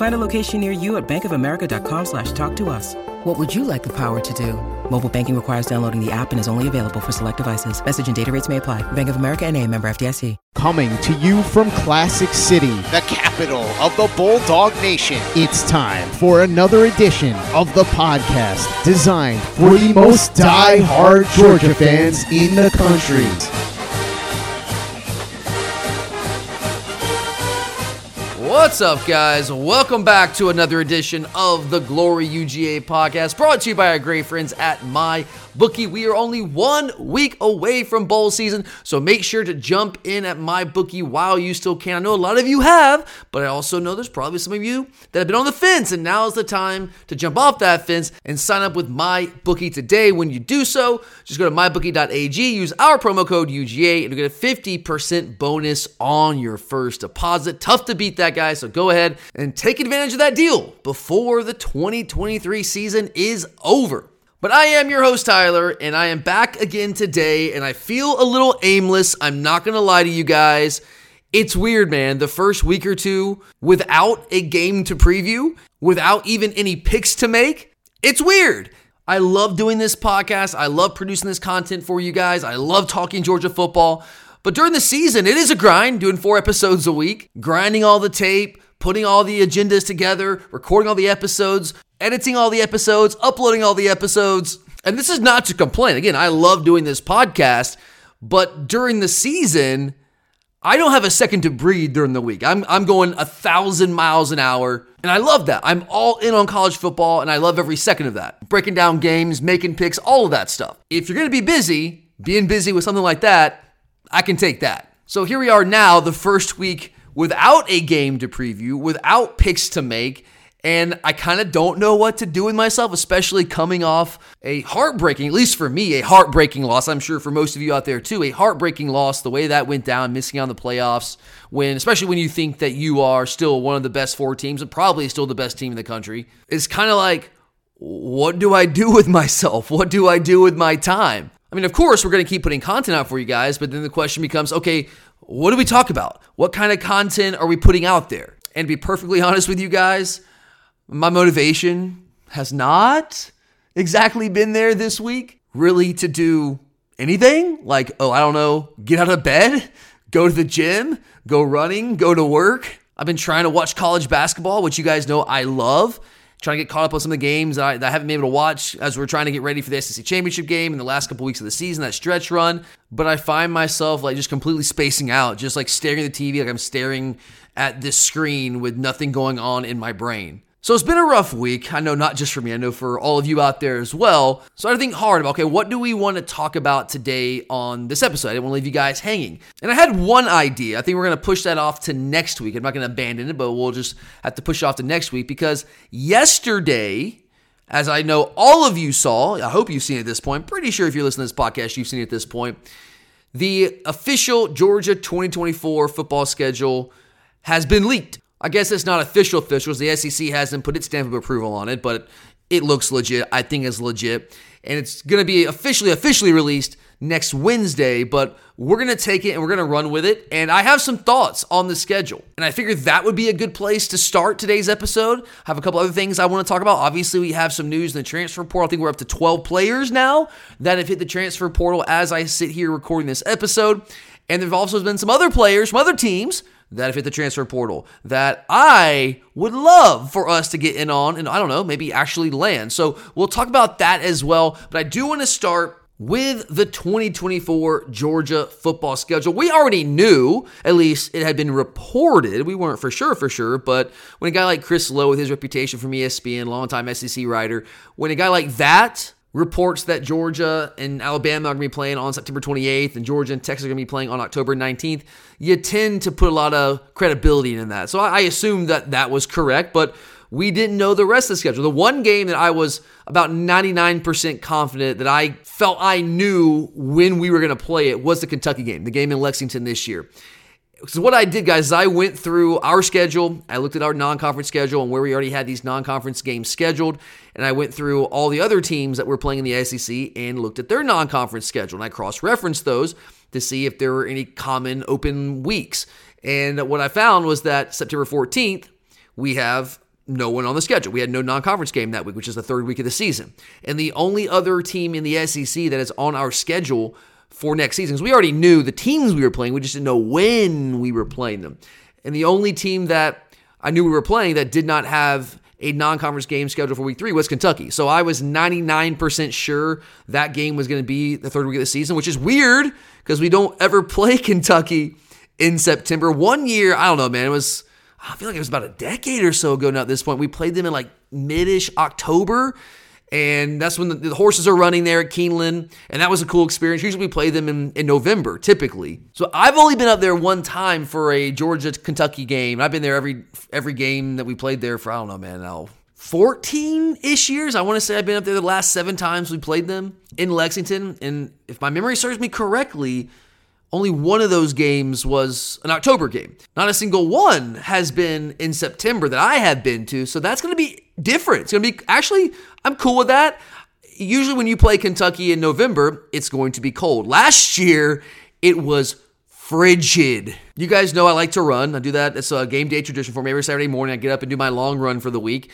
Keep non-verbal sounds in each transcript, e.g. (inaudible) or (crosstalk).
Find a location near you at bankofamerica.com slash talk to us. What would you like the power to do? Mobile banking requires downloading the app and is only available for select devices. Message and data rates may apply. Bank of America and a member FDIC. Coming to you from Classic City, the capital of the Bulldog Nation. It's time for another edition of the podcast designed for the most die-hard Georgia fans in the country. What's up, guys? Welcome back to another edition of the Glory UGA podcast, brought to you by our great friends at My Bookie. We are only one week away from bowl season, so make sure to jump in at My Bookie while you still can. I know a lot of you have, but I also know there's probably some of you that have been on the fence, and now is the time to jump off that fence and sign up with My Bookie today. When you do so, just go to mybookie.ag, use our promo code UGA, and you get a 50% bonus on your first deposit. Tough to beat that, guys, so go ahead and take advantage of that deal before the 2023 season is over. But I am your host, Tyler, and I am back again today, and I feel a little aimless. I'm not gonna lie to you guys. It's weird, man. The first week or two without a game to preview, without even any picks to make, it's weird. I love doing this podcast. I love producing this content for you guys. I love talking Georgia football. But during the season, it is a grind doing four episodes a week, grinding all the tape, putting all the agendas together, recording all the episodes, editing all the episodes, uploading all the episodes. And this is not to complain. Again, I love doing this podcast, but during the season, I don't have a second to breathe during the week. I'm, I'm going a thousand miles an hour, and I love that. I'm all in on college football, and I love every second of that. Breaking down games, making picks, all of that stuff. If you're to be busy, being busy with something like that, I can take that. So here we are now, the first week without a game to preview, without picks to make, and I kind of don't know what to do with myself, especially coming off a heartbreaking, at least for me, a heartbreaking loss. I'm sure for most of you out there too, a heartbreaking loss, the way that went down, missing on the playoffs, when, especially when you think that you are still one of the best four teams and probably still the best team in the country, it's kind of like, what do I do with myself? What do I do with my time? I mean, of course, we're going to keep putting content out for you guys, but then the question becomes okay, what do we talk about? What kind of content are we putting out there? And to be perfectly (laughs) honest with you guys, my motivation has not exactly been there this week, really to do anything. Like, oh, I don't know, get out of bed, go to the gym, go running, go to work. I've been trying to watch college basketball, which you guys know I love. Trying to get caught up on some of the games that I, that I haven't been able to watch as we're trying to get ready for the SEC championship game in the last couple weeks of the season, that stretch run. But I find myself like just completely spacing out, just like staring at the TV, like I'm staring at this screen with nothing going on in my brain. So it's been a rough week. I know not just for me, I know for all of you out there as well. So I think hard about, okay, what do we want to talk about today on this episode? I didn't want to leave you guys hanging. And I had one idea. I think we're going to push that off to next week. I'm not going to abandon it, but we'll just have to push it off to next week because yesterday, as I know all of you saw, I hope you've seen it at this point. Pretty sure if you're listening to this podcast, you've seen it at this point. The official Georgia 2024 football schedule has been leaked. I guess it's not official officials. The SEC hasn't put its stamp of approval on it, but it looks legit. I think it's legit. And it's going to be officially, officially released next Wednesday, but we're going to take it and we're going to run with it. And I have some thoughts on the schedule. And I figured that would be a good place to start today's episode. I have a couple other things I want to talk about. Obviously, we have some news in the transfer portal. I think we're up to 12 players now that have hit the transfer portal as I sit here recording this episode. And there've also been some other players from other teams that have hit the transfer portal that I would love for us to get in on and I don't know, maybe actually land. So we'll talk about that as well. But I do want to start with the 2024 Georgia football schedule. We already knew, at least it had been reported. We weren't for sure, for sure, but when a guy like Chris Low, with his reputation from ESPN, longtime SEC writer, when a guy like that reports that Georgia and Alabama are going to be playing on September 28th and Georgia and Texas are going to be playing on October 19th, you tend to put a lot of credibility in that. So I assumed that that was correct, but we didn't know the rest of the schedule. The one game that I was about 99% confident that I felt I knew when we were going to play it was the Kentucky game, the game in Lexington this year. So what I did, guys, is I went through our schedule. I looked at our non-conference schedule and where we already had these non-conference games scheduled, and I went through all the other teams that were playing in the SEC and looked at their non-conference schedule, and I cross-referenced those to see if there were any common open weeks. And what I found was that September 14th, we have no one on the schedule. We had no non conference game that week, which is the third week of the season. And the only other team in the SEC that is on our schedule for next season, because we already knew the teams we were playing, we just didn't know when we were playing them. And the only team that I knew we were playing that did not have a non conference game scheduled for week three was Kentucky. So I was 99% sure that game was going to be the third week of the season, which is weird because we don't ever (laughs) play Kentucky in September. One year, I don't know, man, it was I feel like it was about a decade or so ago now at this point. We played them in like midish October. And that's when the, the, horses are running there at Keeneland. And that was a cool experience. Usually we play them in, in November, typically. So I've only been up there one time for a Georgia Kentucky game. I've been there every every game that we played there for, I don't know, man, now 14 ish years. I want to say I've been up there the last seven times we played them in Lexington. And if my memory serves me correctly, only one of those games was an October game. Not a single one has been in September that I have been to. So that's going to be different. It's going to be actually, I'm cool with that. Usually, when you play Kentucky in November, it's going to be cold. Last year, it was frigid. You guys know I like to run. I do that. It's a game day tradition for me. Every Saturday morning, I get up and do my long run for the week.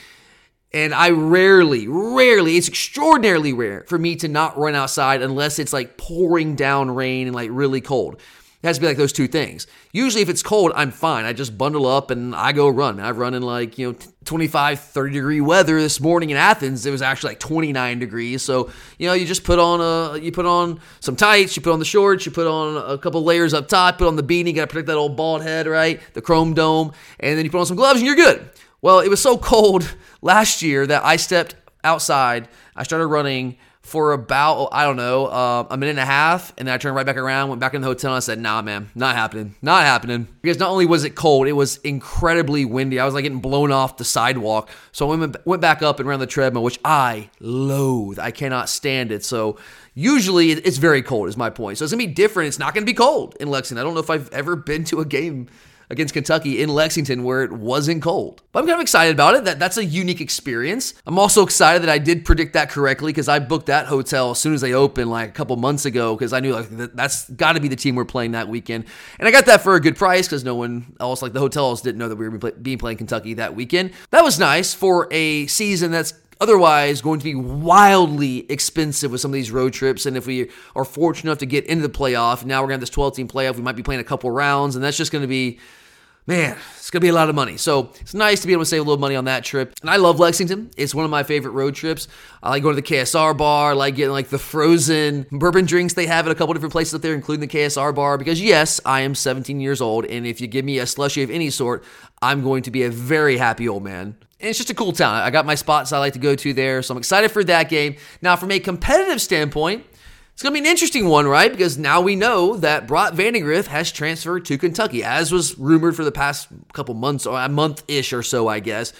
And I rarely, rarely, it's extraordinarily rare for me to not run outside unless it's like pouring down rain and like really cold. It has to be like those two things. Usually, if it's cold, I'm fine. I just bundle up and I go run. I've run in like, you know, 25, 30 degree weather this morning in Athens. It was actually like 29 degrees. So, you know, you just put on a, you put on some tights, you put on the shorts, you put on a couple layers up top, put on the beanie, got to protect that old bald head, right? The chrome dome. And then you put on some gloves and you're good. Well, it was so cold (laughs) last year that I stepped outside. I started running for about, I don't know, uh, a minute and a half. And then I turned right back around, went back in the hotel, and I said, nah, man, not happening. Not happening. Because not only was it cold, it was incredibly windy. I was like getting blown off the sidewalk. So I went, went back up and ran the treadmill, which I loathe. I cannot stand it. So usually it's very cold, is my point. So it's to be different. It's not to be cold in Lexington. I don't know if I've ever been to a game against Kentucky in Lexington where it wasn't cold. But I'm kind of excited about it. That that's a unique experience. I'm also excited that I did predict that correctly because I booked that hotel as soon as they opened like a couple months ago because I knew like that's got to be the team we're playing that weekend. And I got that for a good price because no one else like the hotels didn't know that we were being playing Kentucky that weekend. That was nice for a season that's otherwise going to be wildly expensive with some of these road trips. And if we are fortunate enough to get into the playoff, now we're going to have this 12 team playoff, we might be playing a couple rounds, and that's just going to be. Man, it's gonna be a lot of money. So it's nice to be able to save a little money on that trip. And I love Lexington. It's one of my favorite road trips. I like going to the KSR bar, I like getting like the frozen bourbon drinks they have at a couple different places up there, including the KSR bar. Because yes, I am 17 years old, and if you give me a slushy of any sort, I'm going to be a very happy old man. And it's just a cool town. I got my spots I like to go to there, so I'm excited for that game. Now, from a competitive standpoint, it's going to be an interesting one, right? Because now we know that Brock Vandagriff has transferred to Kentucky, as was rumored for the past couple months or a month ish or so, I guess.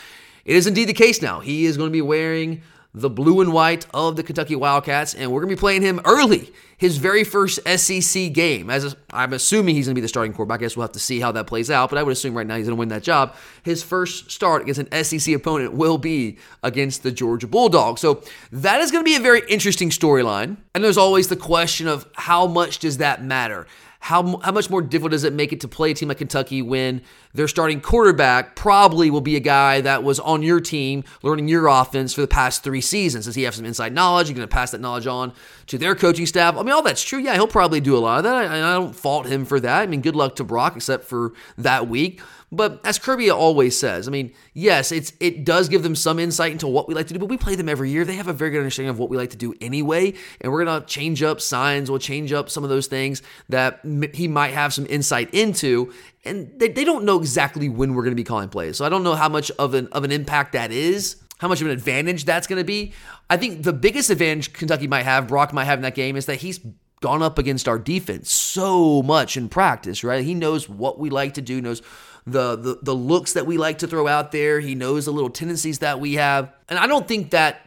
It is indeed the case now. He is going to be wearing the blue and white of the Kentucky Wildcats, and we're going to be playing him early. His very first SEC game. As I'm assuming he's going to be the starting quarterback. I guess we'll have to see how that plays out, but I would assume right now he's going to win that job. His first start against an SEC opponent will be against the Georgia Bulldogs. So that is going to be a very interesting storyline. And there's always the question of how much does that matter? How, how much more difficult does it make it to play a team like Kentucky when their starting quarterback probably will be a guy that was on your team learning your offense for the past three seasons? Does he have some inside knowledge? You're going to pass that knowledge on to their coaching staff? I mean, all that's true. Yeah, he'll probably do a lot of that. And I don't fault him for that. I mean, good luck to Brock, except for that week. But as Kirby always says, I mean, yes, it's it does give them some insight into what we like to do, but we play them every year. They have a very good understanding of what we like to do anyway, and we're gonna change up signs, we'll change up some of those things that he might have some insight into, and they, they don't know exactly when we're gonna be calling plays. So I don't know how much of an of an impact that is how much of an advantage that's going to be. I think the biggest advantage Kentucky might have, Brock might have in that game, is that he's gone up against our defense so much in practice, right? He knows what we like to do, knows the, the the looks that we like to throw out there. He knows the little tendencies that we have. And I don't think that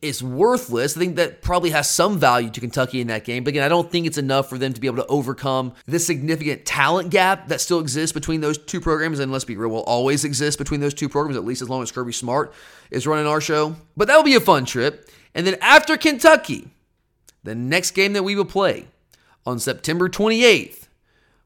is worthless. I think that probably has some value to Kentucky in that game. But again, I don't think it's enough for them to be able to overcome this significant talent gap that still exists between those two programs. And let's be real, will always exist between those two programs, at least as long as Kirby Smart is running our show. But that will be a fun trip. And then after Kentucky, the next game that we will play on September 28th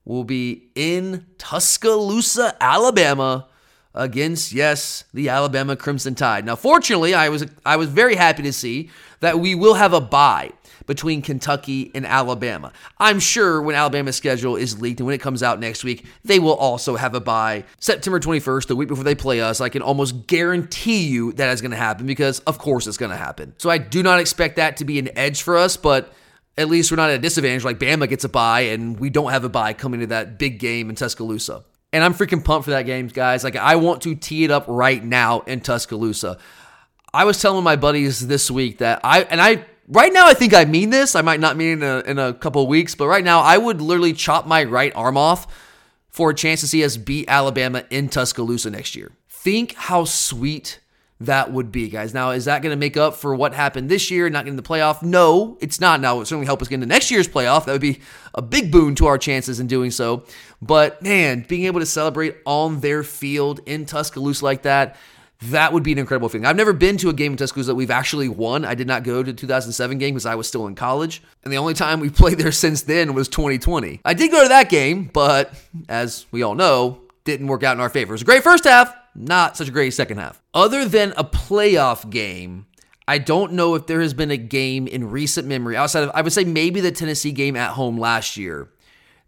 will be in Tuscaloosa, Alabama against yes, the Alabama Crimson Tide. Now fortunately, I was I was very happy to see that we will have a bye between Kentucky and Alabama. I'm sure when Alabama's schedule is leaked and when it comes out next week, they will also have a bye September 21st, the week before they play us. I can almost guarantee you that is going to happen because of course it's going to happen. So I do not expect that to be an edge for us, but at least we're not at a disadvantage like Bama gets a bye and we don't have a bye coming to that big game in Tuscaloosa. And I'm freaking pumped for that game, guys. Like I want to tee it up right now in Tuscaloosa. I was telling my buddies this week that I and I right now I think I mean this. I might not mean in a, in a couple weeks, but right now I would literally chop my right arm off for a chance to see us beat Alabama in Tuscaloosa next year. Think how sweet that would be, guys. Now, is that going to make up for what happened this year, not getting the playoff? No, it's not. Now, it certainly help us get into next year's playoff. That would be a big boon to our chances in doing so. But man, being able to celebrate on their field in Tuscaloosa like that, that would be an incredible feeling. I've never been to a game in Tuscaloosa that we've actually won. I did not go to the 2007 game because I was still in college. And the only time we (laughs) played there since then was 2020. I did go to that game, but as we all know, didn't work out in our favor. It was a great first half, not such a great second half. Other than a playoff game, I don't know if there has been a game in recent memory outside of, I would say maybe the Tennessee game at home last year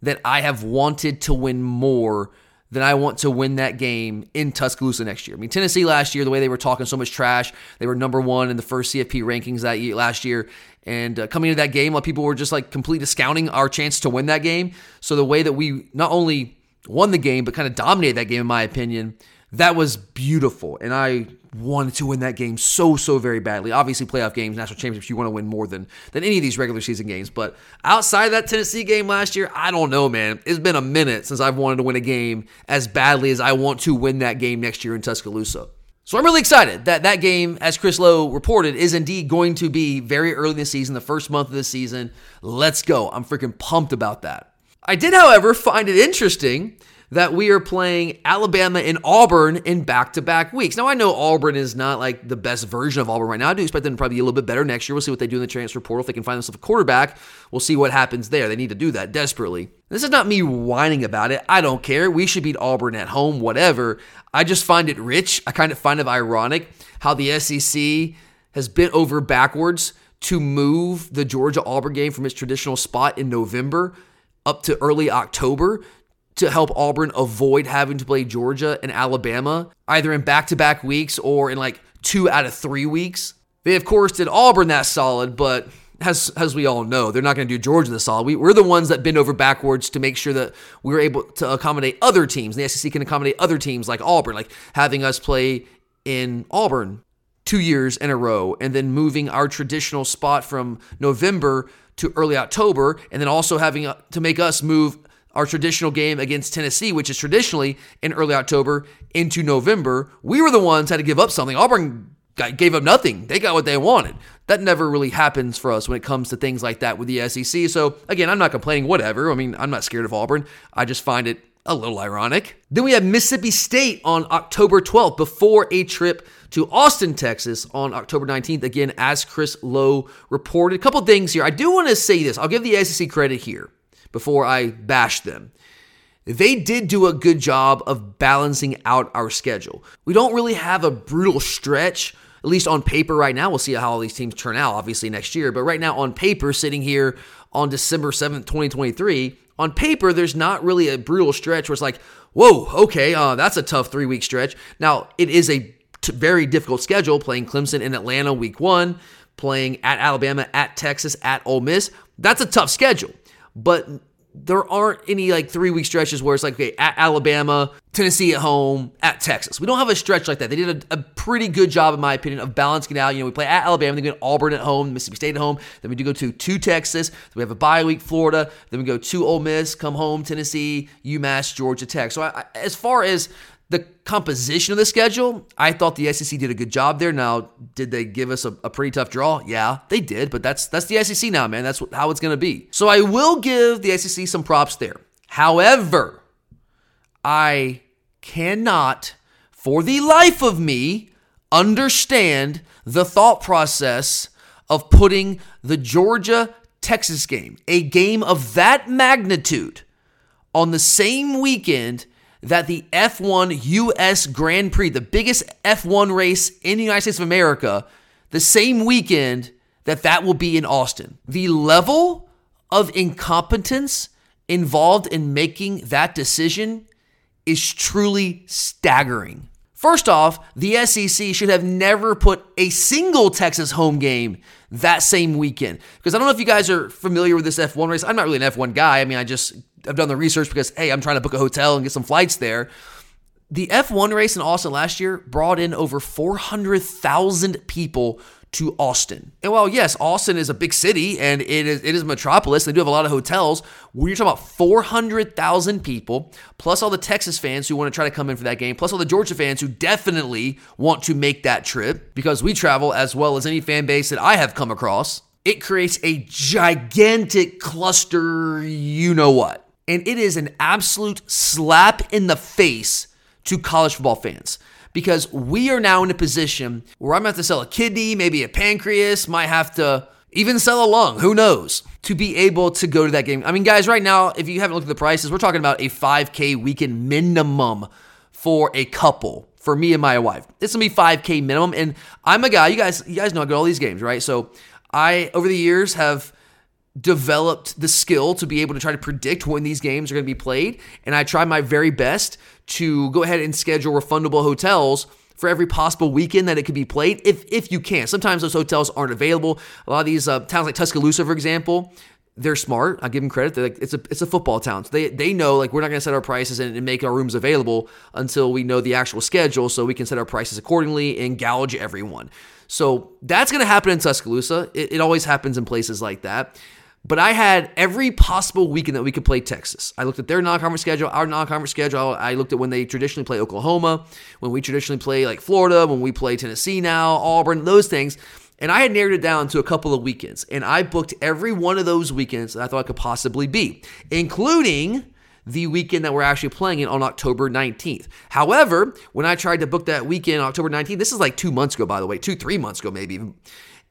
that I have wanted to win more than I want to win that game in Tuscaloosa next year. I mean, Tennessee last year, the way they were talking so much trash, they were number one in the first CFP rankings that year, last year. And uh, coming into that game, a lot of people were just like completely discounting our chance to win that game. So the way that we not only won the game, but kind of dominated that game, in my opinion, that was beautiful. And I wanted to win that game so, so very badly. Obviously, playoff games, national championships, you want to win more than, than any of these regular season games. But outside that Tennessee game last year, I don't know, man. It's been a minute since I've wanted to win a game as badly as I want to win that game next year in Tuscaloosa. So I'm really excited that that game, as Chris Low reported, is indeed going to be very early in the season, the first month of the season. Let's go. I'm freaking pumped about that. I did, however, find it interesting that we are playing Alabama and Auburn in back to back weeks. Now, I know Auburn is not like the best version of Auburn right now. I do expect them to probably be a little bit better next year. We'll see what they do in the transfer portal. If they can find themselves a quarterback, we'll see what happens there. They need to do that desperately. This is not me whining about it. I don't care. We should beat Auburn at home, whatever. I just find it rich. I kind of find it ironic how the SEC has bent over backwards to move the Georgia Auburn game from its traditional spot in November up to early October to help Auburn avoid having to play Georgia and Alabama either in back to back weeks or in like two out of three weeks. They, of course, did Auburn that solid, but as, as we all know, they're not going to do Georgia the solid. We, we're the ones that bend over backwards to make sure that we're able to accommodate other teams. And The SEC can accommodate other teams like Auburn, like having us play in Auburn two years in a row and then moving our traditional spot from November to early October, and then also having uh, to make us move our traditional game against Tennessee, which is traditionally in early October into November. We were the ones had to give up something. Auburn gave up nothing. They got what they wanted. That never really happens for us when it comes to things like that with the SEC. So again, I'm not complaining. Whatever. I mean, I'm not scared of Auburn. I just find it a little ironic. Then we have Mississippi State on October 12th before a trip to Austin, Texas on October 19th. Again, as Chris Low reported. A couple things here. I do want to say this. I'll give the SEC credit here before I bash them. They did do a good job of balancing out our schedule. We don't really have a brutal stretch, at least on paper right now. We'll see how all these teams turn out, obviously, next year. But right now, on paper, sitting here on December 7th, 2023, on paper, there's not really a brutal stretch where it's like, whoa, okay, uh, that's a tough three week stretch. Now, it is a t- very difficult schedule playing Clemson in Atlanta week one, playing at Alabama, at Texas, at Ole Miss. That's a tough schedule. But there aren't any like three week stretches where it's like okay at Alabama, Tennessee at home, at Texas. We don't have a stretch like that. They did a, a pretty good job, in my opinion, of balancing out. You know, we play at Alabama, then we go Auburn at home, Mississippi State at home. Then we do go to to Texas. Then we have a bye week, Florida. Then we go to Ole Miss, come home, Tennessee, UMass, Georgia Tech. So I, I, as far as the composition of the schedule, I thought the SEC did a good job there. Now, did they give us a, a pretty tough draw? Yeah, they did, but that's that's the SEC now, man. That's how it's going to be. So I will give the SEC some props there. However, I cannot, for the life of me, understand the thought process of putting the Georgia Texas game, a game of that magnitude, on the same weekend that the F1 US Grand Prix, the biggest F1 race in the United States of America, the same weekend that that will be in Austin. The level of incompetence involved in making that decision is truly staggering. First off, the SEC should have never put a single Texas home game that same weekend. Because I don't know if you guys are familiar with this F1 race. I'm not really an F1 guy. I mean, I just I've done the research because hey, I'm trying to book a hotel and get some flights there. The F1 race in Austin last year brought in over 400,000 people to Austin. And while yes, Austin is a big city and it is it is a metropolis, they do have a lot of hotels. When you're talking about 400,000 people, plus all the Texas fans who want to try to come in for that game, plus all the Georgia fans who definitely want to make that trip because we travel as well as any fan base that I have come across. It creates a gigantic cluster, you know what. And it is an absolute slap in the face to college football fans because we are now in a position where I'm to have to sell a kidney, maybe a pancreas, might have to even sell a lung, who knows, to be able to go to that game. I mean, guys, right now, if you haven't looked at the prices, we're talking about a 5K weekend minimum for a couple. For me and my wife, it's gonna be 5K minimum, and I'm a guy. You guys, you guys know I go to all these games, right? So I, over the years, have developed the skill to be able to try to predict when these games are going to be played. And I try my very best to go ahead and schedule refundable hotels for every possible weekend that it could be played, if if you can. Sometimes those hotels aren't available. A lot of these uh, towns like Tuscaloosa, for example, they're smart. I give them credit. They're like, it's a it's a football town. So they they know like we're not going to set our prices and, and, make our rooms available until we know the actual schedule, so we can set our prices accordingly and gouge everyone. So that's going to happen in Tuscaloosa. It, it always happens in places like that. But I had every possible weekend that we could play Texas. I looked at their non-conference schedule, our non-conference schedule. I looked at when they traditionally play Oklahoma, when we traditionally play like Florida, when we play Tennessee now, Auburn, those things. And I had narrowed it down to a couple of weekends. And I booked every one of those weekends that I thought I could possibly be, including the weekend that we're actually playing it on October 19th. However, when I tried to book that weekend, October 19th, this is like two months ago, by the way, two, three months ago, maybe.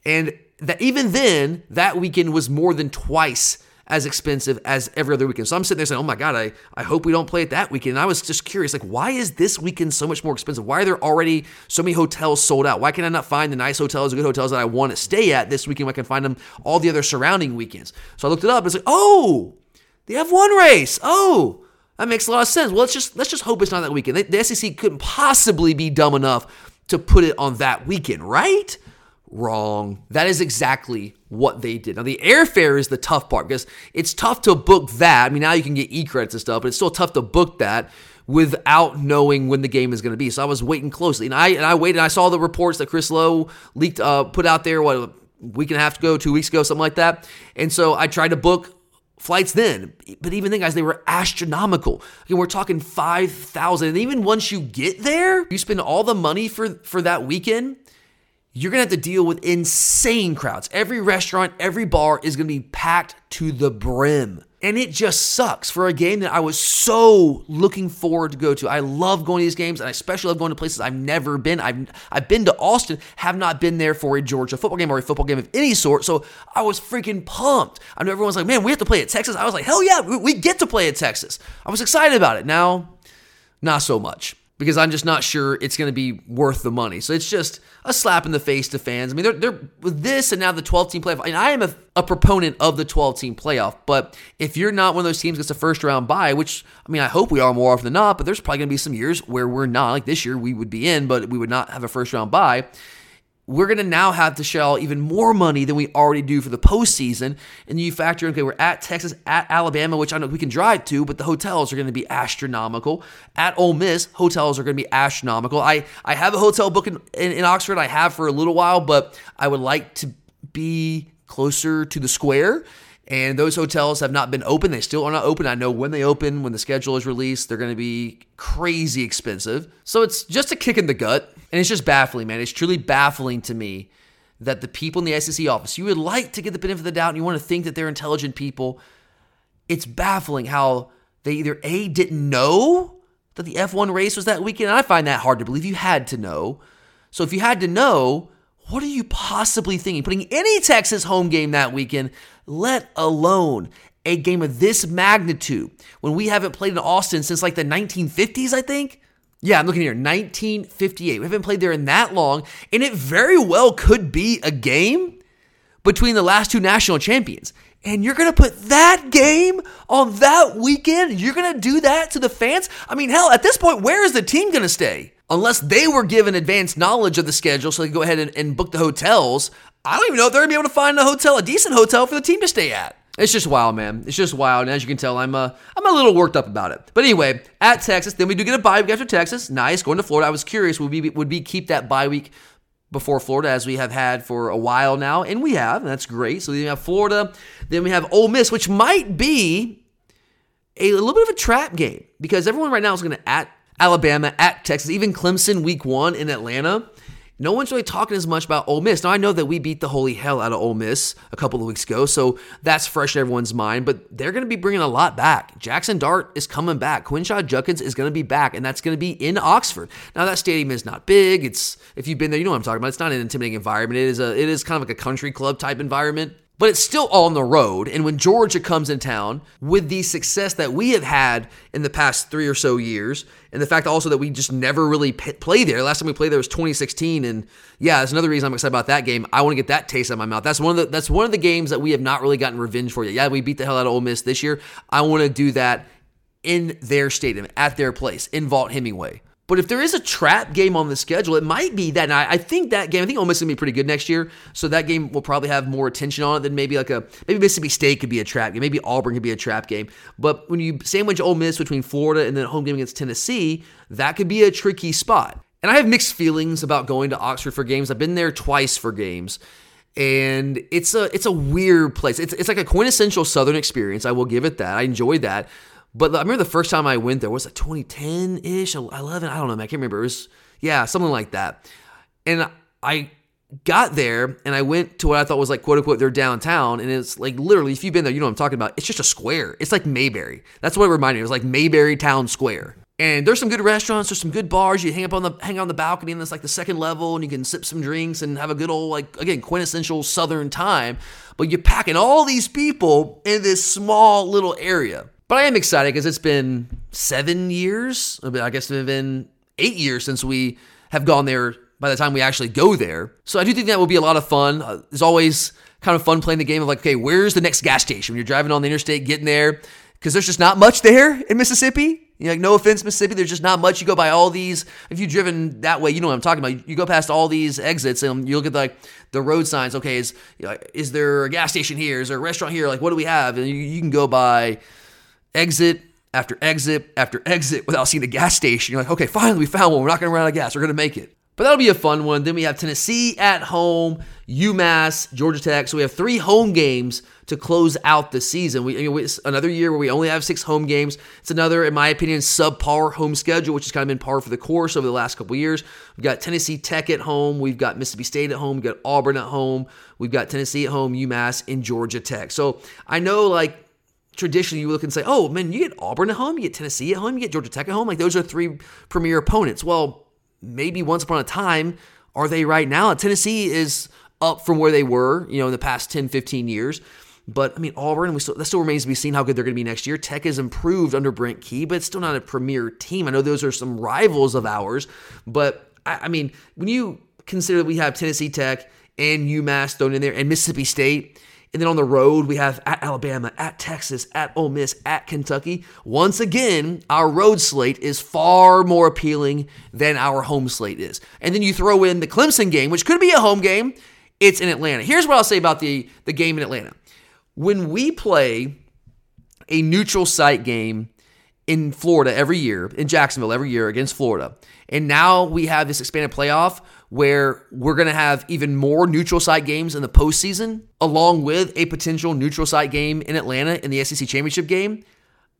And that even then, that weekend was more than twice as expensive as every other weekend. So I'm sitting there saying, oh my God, I, I hope we don't play it that weekend. And I was just curious, like, why is this weekend so much more expensive? Why are there already so many hotels sold out? Why can I not find the nice hotels, the good hotels that I want to stay at this weekend? I can find them all the other surrounding weekends. So I looked it up. and It's like, oh, they have one race. Oh, that makes a lot of sense. Well, let's just let's just hope it's not that weekend. The SEC couldn't possibly be dumb enough to put it on that weekend, right? Wrong. That is exactly what they did. Now, the airfare is the tough part because it's tough to book that. I mean, now you can get e credits and stuff, but it's still tough to book that without knowing when the game is going to be. So I was waiting closely, and I and I waited. I saw the reports that Chris Low leaked, uh, put out there what a week and a half ago, two weeks ago, something like that. And so I tried to book flights then. But even then, guys, they were astronomical. Again, we're talking five thousand, and even once you get there, you spend all the money for for that weekend you're going to have to deal with insane crowds. Every restaurant, every bar is going to be packed to the brim. And it just sucks for a game that I was so looking forward to go to. I love going to these games, and I especially love going to places I've never been. I've I've been to Austin, have not been there for a Georgia football game or a football game of any sort. So I was freaking pumped. I know everyone's like, "Man, we have to play at Texas." I was like, "Hell yeah, we, we get to play at Texas." I was excited about it. Now, not so much because I'm just not sure it's going to be worth the money. So it's just a slap in the face to fans. I mean, they're, they're with this and now the 12 team playoff. And I am a, a proponent of the 12 team playoff, but if you're not one of those teams gets a first round bye, which I mean, I hope we are more often than not, but there's probably going to be some years where we're not. Like this year, we would be in, but we would not have a first round bye we're going to now have to shell even more money than we already do for the postseason. And you factor in, okay, we're at Texas, at Alabama, which I know we can drive to, but the hotels are going to be astronomical. At Ole Miss, hotels are going to be astronomical. I, I have a hotel book in, in, in Oxford, I have for a little while, but I would like to be closer to the square and those hotels have not been open. They still are not open. I know when they open, when the schedule is released, they're going to be crazy expensive. So it's just a kick in the gut. And it's just baffling, man. It's truly baffling to me that the people in the SEC office, you would like to get the benefit of the doubt and you want to think that they're intelligent people. It's baffling how they either A, didn't know that the F1 race was that weekend. And I find that hard to believe. You had to know. So if you had to know, what are you possibly thinking? Putting any Texas home game that weekend, let alone a game of this magnitude when we haven't played in Austin since like the 1950s, I think. Yeah, I'm looking here, 1958. We haven't played there in that long, and it very well could be a game between the last two national champions. And you're going to put that game on that weekend? You're going to do that to the fans? I mean, hell, at this point, where is the team going to stay? Unless they were given advanced knowledge of the schedule so they could go ahead and, and book the hotels. I don't even know if they're going to be able to find a hotel, a decent hotel for the team to stay at. It's just wild, man. It's just wild. And as you can tell, I'm uh, I'm a little worked up about it. But anyway, at Texas, then we do get a bye week after Texas. Nice. Going to Florida. I was curious, would we, would we keep that bye week before Florida as we have had for a while now? And we have, and that's great. So then we have Florida. Then we have Ole Miss, which might be a little bit of a trap game because everyone right now is going to at Alabama, at Texas, even Clemson week one in Atlanta no one's really talking as much about Ole Miss. Now I know that we beat the holy hell out of Ole Miss a couple of weeks ago, so that's fresh in everyone's mind. But they're going to be bringing a lot back. Jackson Dart is coming back. Quinshon Judkins is going to be back, and that's going to be in Oxford. Now that stadium is not big. It's if you've been there, you know what I'm talking about. It's not an intimidating environment. It is a it is kind of like a country club type environment but it's still on the road. And when Georgia comes in town with the success that we have had in the past three or so years, and the fact also that we just never really p- play there. Last time we played there was 2016, and yeah, that's another reason I'm excited about that game. I want to get that taste out of my mouth. That's one of the that's one of the games that we have not really gotten revenge for yet. Yeah, we beat the hell out of Ole Miss this year. I want to do that in their stadium, at their place, in Vaught-Hemingway. But if there is a trap game on the schedule, it might be that. And I, I think that game, I think Ole Miss is gonna be pretty good next year. So that game will probably have more attention on it than maybe like a maybe Mississippi State could be a trap game. Maybe Auburn could be a trap game. But when you sandwich Ole Miss between Florida and then home game against Tennessee, that could be a tricky spot. And I have mixed feelings about going to Oxford for games. I've been there twice for games and it's a it's a weird place. It's, it's like a quintessential Southern experience. I will give it that. I enjoyed that, but I remember the first time I went there was it 2010 ish, 11. I don't know. Man, I can't remember. It was yeah, something like that. And I got there and I went to what I thought was like quote unquote their downtown, and it's like literally if you've been there, you know what I'm talking about. It's just a square. It's like Mayberry. That's what it reminded me. It was like Mayberry Town Square. And there's some good restaurants, there's some good bars. You hang up on the hang on the balcony, and it's like the second level, and you can sip some drinks and have a good old like again quintessential Southern time. But you're packing all these people in this small little area. But I am excited because it's been seven years. I guess it's been eight years since we have gone there by the time we actually go there. So I do think that will be a lot of fun. Uh, it's always kind of fun playing the game of like, okay, where's the next gas station? When you're driving on the interstate, getting there, because there's just not much there in Mississippi. You know, like, no offense, Mississippi, there's just not much. You go by all these. If you've driven that way, you know what I'm talking about. You go past all these exits and you look at like the road signs. Okay, is is there a gas station here? Is there a restaurant here? Like, what do we have? And you, you can go by exit after exit after exit without seeing a gas station. You're like, okay, finally we found one. We're not going to run out of gas. We're going to make it. But that'll be a fun one. Then we have Tennessee at home, UMass, Georgia Tech. So we have three home games to close out the season. We, it's another year where we only have six home games. It's another, in my opinion, subpar home schedule, which has kind of been par for the course over the last couple years. We've got Tennessee Tech at home. We've got Mississippi State at home. We've got Auburn at home. We've got Tennessee at home, UMass, and Georgia Tech. So I know, like, traditionally you look and say, oh man, you get Auburn at home, you get Tennessee at home, you get Georgia Tech at home. Like those are three premier opponents. Well, maybe once upon a time, are they right now? Tennessee is up from where they were, you know, in the past 10, 15 years. But I mean, Auburn, we still, that still remains to be seen how good they're going to be next year. Tech has improved under Brent Key, but it's still not a premier team. I know those are some rivals of ours, but I, I mean, when you consider that we have Tennessee Tech and UMass thrown in there and Mississippi State, and then on the road, we have at Alabama, at Texas, at Ole Miss, at Kentucky. Once again, our road slate is far more appealing than our home slate is. And then you throw in the Clemson game, which could be a home game. It's in Atlanta. Here's what I'll say about the, the game in Atlanta. When we play a neutral site game in Florida every year, in Jacksonville every year against Florida, and now we have this expanded playoff where we're going to have even more neutral site games in the postseason, along with a potential neutral site game in Atlanta in the SEC championship game.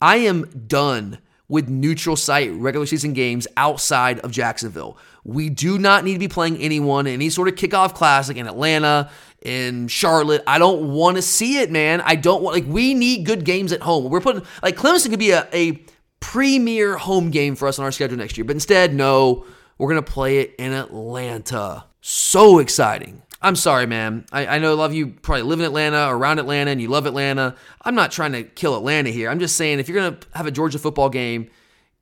I am done with neutral site regular season games outside of Jacksonville. We do not need to be playing anyone in any sort of kickoff classic in Atlanta, in Charlotte. I don't want to see it, man. I don't want like we need good games at home. We're putting like Clemson could be a, a premier home game for us on our schedule next year, but instead, no. We're going to play it in Atlanta. So exciting. I'm sorry, man. I, I, know a lot of you probably live in Atlanta, around Atlanta, and you love Atlanta. I'm not trying to kill Atlanta here. I'm just saying if you're going to have a Georgia football game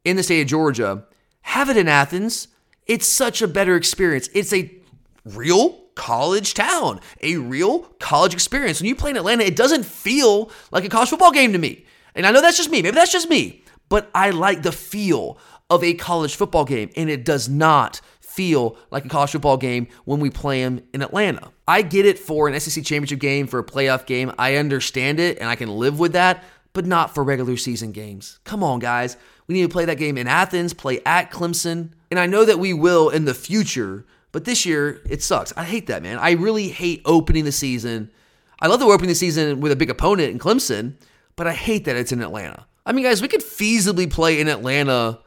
in the state of Georgia, have it in Athens. It's such a better experience. It's a real college town, a real college experience. When you play in Atlanta, it doesn't feel like a college football game to me. And I know that's just me. Maybe that's just me. But I like the feel of a college football game, and it does not feel like a college football game when we play them in Atlanta. I get it for an SEC championship game, for a playoff game. I understand it, and I can live with that, but not for regular season games. Come on, guys. We need to play that game in Athens, play at Clemson, and I know that we will in the future, but this year it sucks. I hate that, man. I really hate opening the season. I love that we're opening the season with a big opponent in Clemson, but I hate that it's in Atlanta. I mean, guys, we could feasibly play in Atlanta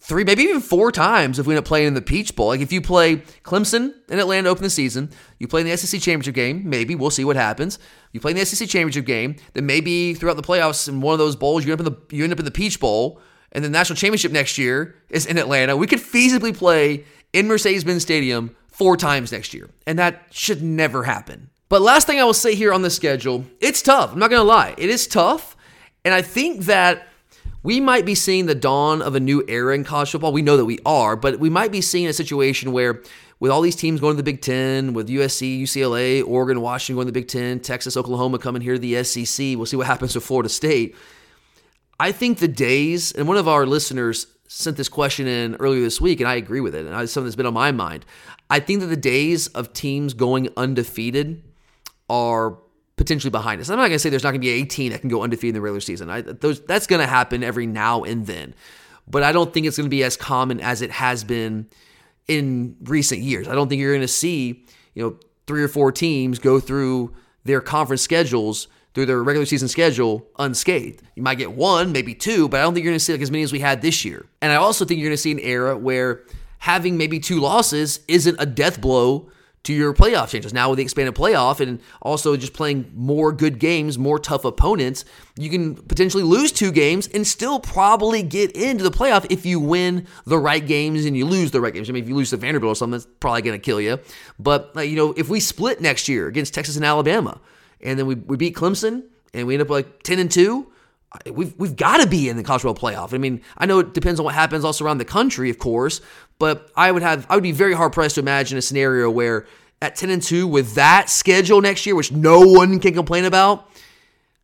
three, maybe even four times if we end up playing in the Peach Bowl. Like if you play Clemson and Atlanta open the season, you play in the SEC championship game, maybe we'll see what happens. You play in the SEC championship game, then maybe throughout the playoffs in one of those bowls, you end up in the you end up in the Peach Bowl, and the national championship next year is in Atlanta. We could feasibly play in Mercedes-Benz Stadium four times next year, and that should never happen. But last thing I will say here on the schedule, it's tough. I'm not gonna lie, it is tough, and I think that we might be seeing the dawn of a new era in college football. We know that we are, but we might be seeing a situation where, with all these teams going to the Big Ten, with USC, UCLA, Oregon, Washington going to the Big Ten, Texas, Oklahoma coming here to the SEC, we'll see what happens with Florida State. I think the days, and one of our listeners sent this question in earlier this week, and I agree with it, and it's something that's been on my mind. I think that the days of teams going undefeated are potentially behind us. I'm not going to say there's not going to be a team that can go undefeated in the regular season. I, those, that's going to happen every now and then, but I don't think it's going to be as common as it has been in recent years. I don't think you're going to see you know three or four teams go through their conference schedules through their regular season schedule unscathed. You might get one, maybe two, but I don't think you're going to see like as many as we had this year. And I also think you're going to see an era where having maybe two losses isn't a death blow to your playoff changes. Now with the expanded playoff and also just playing more good games, more tough opponents, you can potentially lose two games and still probably get into the playoff if you win the right games and you lose the right games. I mean, if you lose to Vanderbilt or something, that's probably going to kill you. But uh, you know, if we split next year against Texas and Alabama, and then we, we beat Clemson and we end up like ten and two we've we've got to be in the college football playoff. I mean, I know it depends on what happens also around the country, of course, but I would have I would be very hard pressed to imagine a scenario where at 10 and 2 with that schedule next year, which no one can complain about,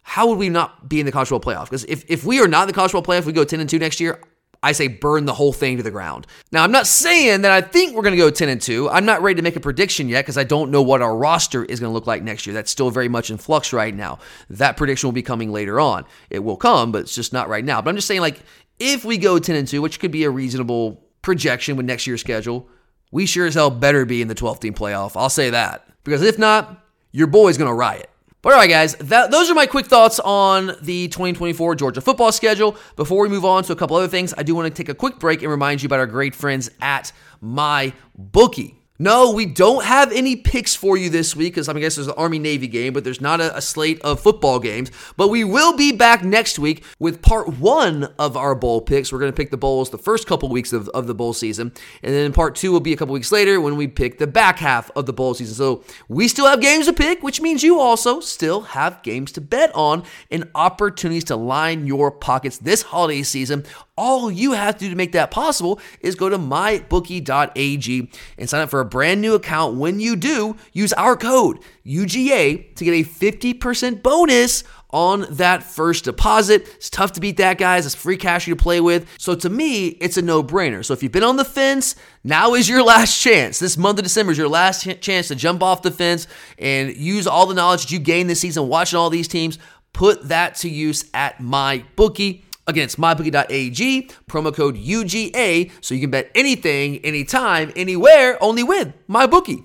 how would we not be in the college football playoff? Because if, if we are not in the college football playoff, we go 10 and 2 next year, I say burn the whole thing to the ground. Now, I'm not saying that I think we're going to go 10 and 2. I'm not ready to make a prediction yet because I don't know what our roster is going to look like next year. That's still very much in flux right now. That prediction will be coming later on. It will come, but it's just not right now. But I'm just saying, like, if we go 10 and 2, which could be a reasonable projection with next year's schedule, we sure as hell better be in the 12 team playoff. I'll say that. Because if not, your boy's going to riot. But all right, guys, that, those are my quick thoughts on the 2024 Georgia football schedule. Before we move on to a couple other things, I do want to take a quick break and remind you about our great friends at My Bookie. No, we don't have any picks for you this week because I, mean, I guess there's an Army Navy game, but there's not a, a, slate of football games. But we will be back next week with part one of our bowl picks. We're going to pick the bowls the first couple weeks of, of the bowl season. And then part two will be a couple weeks later when we pick the back half of the bowl season. So we still have games to pick, which means you also still have games to bet on and opportunities to line your pockets this holiday season all you have to do to make that possible is go to mybookie.ag and sign up for a brand new account. When you do, use our code UGA to get a 50% bonus on that first deposit. It's tough to beat that, guys. It's free cash you to play with. So to me, it's a no brainer. So if you've been on the fence, now is your (laughs) last chance. This month of December is your last chance to jump off the fence and use all the knowledge that you gained this season watching all these teams. Put that to use at my bookie. Again, it's mybookie.ag, promo code UGA, so you can bet anything, anytime, anywhere, only with MyBookie.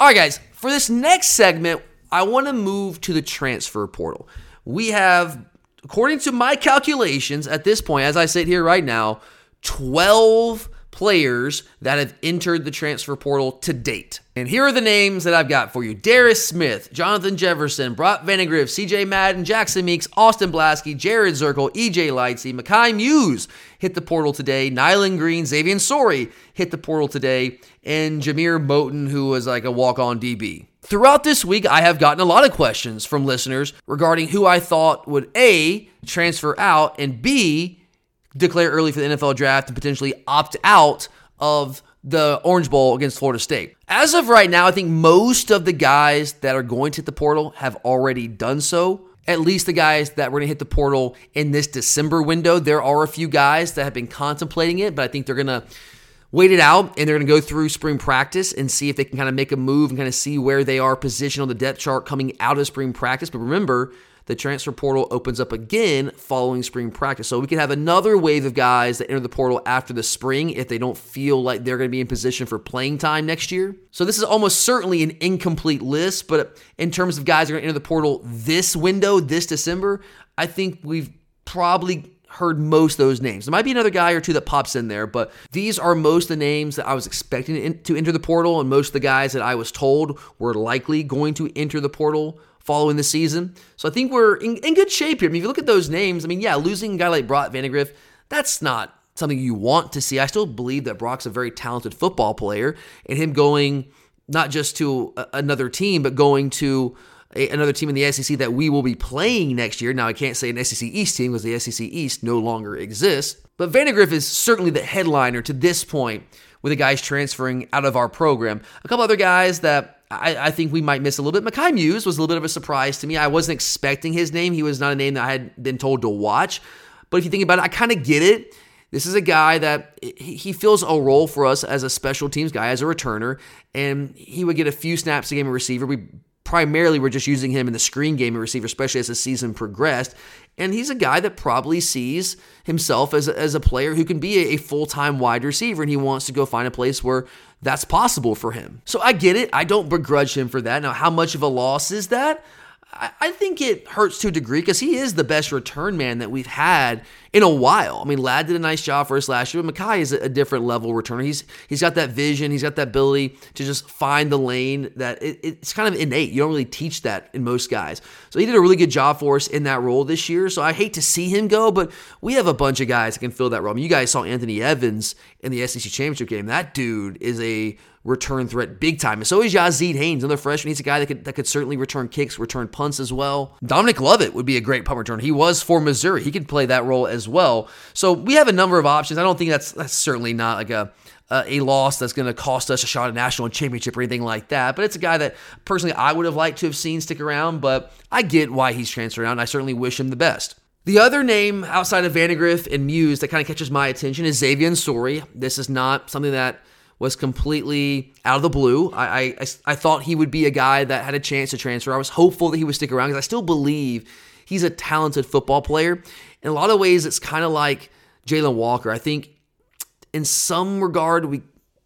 All right, guys, for this next segment, I want to move to the transfer portal. We have, according to my calculations at this point, as I sit here right now, 12 players that have entered the transfer portal to date. And here are the names that I've got for you Darius Smith, Jonathan Jefferson, Brock Vandagriff, CJ Madden, Jackson Meeks, Austin Blaske, Jared Zirkel, EJ Lightsey, Mekhi Mews hit the portal today, Nyland Green, Xavier Sorey hit the portal today, and Jameer Moten, who was like a walk on DB. Throughout this week, I have gotten a lot of questions from listeners regarding who I thought would A, transfer out, and B, declare early for the NFL draft and potentially opt out of the Orange Bowl against Florida State. As of right now, I think most of the guys that are going to hit the portal have already done so. At least the guys that were going to hit the portal in this December window. There are a few guys that have been contemplating it, but I think they're going to wait it out and they're going to go through spring practice and see if they can kind of make a move and kind of see where they are positioned on the depth chart coming out of spring practice. But remember, the transfer portal opens up again following spring practice. So we could have another wave of guys that enter the portal after the spring if they don't feel like they're going to be in position for playing time next year. So this is almost certainly an incomplete list, but in terms of guys that are going to enter the portal this window, this December, I think we've probably heard most of those names. There might be another guy or two that pops in there, but these are most of the names that I was expecting to enter the portal, and most of the guys that I was told were likely going to enter the portal following the season. So I think we're in, in good shape here. I mean, if you look at those names, I mean, yeah, losing a guy like Brock Vandagriff, that's not something you want to see. I still believe that Brock's a very talented football player, and him going not just to a, another team, but going to a, another team in the SEC that we will be playing next year. Now, I can't say an SEC East team because the SEC East no longer exists, but Vandagriff is certainly the headliner to this point with the guys transferring out of our program. A couple other guys that I, I, think we might miss a little bit. Mekhi Mews was a little bit of a surprise to me. I wasn't expecting his name. He was not a name that I had been told to watch. But if you think about it, I kind of get it. This is a guy that he fills a role for us as a special teams guy, as a returner, and he would get a few snaps a game of receiver. We primarily were just using him in the screen game receiver, especially as the season progressed. And he's a guy that probably sees himself as a, as a player who can be a, a full time wide receiver, and he wants to go find a place where that's possible for him. So I get it. I don't begrudge him for that. Now, how much of a loss is that? I, think it hurts to a degree because he is the best return man that we've had in a while. I mean, Ladd did a nice job for us last year, but Mekhi is a different level returner. He's he's got that vision, he's got that ability to just find the lane that it, it's kind of innate. You don't really teach that in most guys. So he did a really good job for us in that role this year. So I hate to see him go, but we have a bunch of guys that can fill that role. I mean, you guys saw Anthony Evans in the SEC championship game. That dude is a return threat big time. And so is Yazeed Haynes, another freshman. He's a guy that could that could certainly return kicks, return punts as well. Dominic Lovett would be a great punt returner. He was for Missouri. He could play that role as well. So we have a number of options. I don't think that's that's certainly not like a a loss that's going to cost us a shot at national championship or anything like that. But it's a guy that personally I would have liked to have seen stick around, but I get why he's transferred out, and I certainly wish him the best. The other name outside of Vandagriff and Mews that kind of catches my attention is Xavier Sorey. This is not something that was completely out of the blue. I, I, I thought he would be a guy that had a chance to transfer. I was hopeful that he would stick around because I still believe he's a talented football player. In a lot of ways, it's kind of like Jalon Walker. I think in some regard, we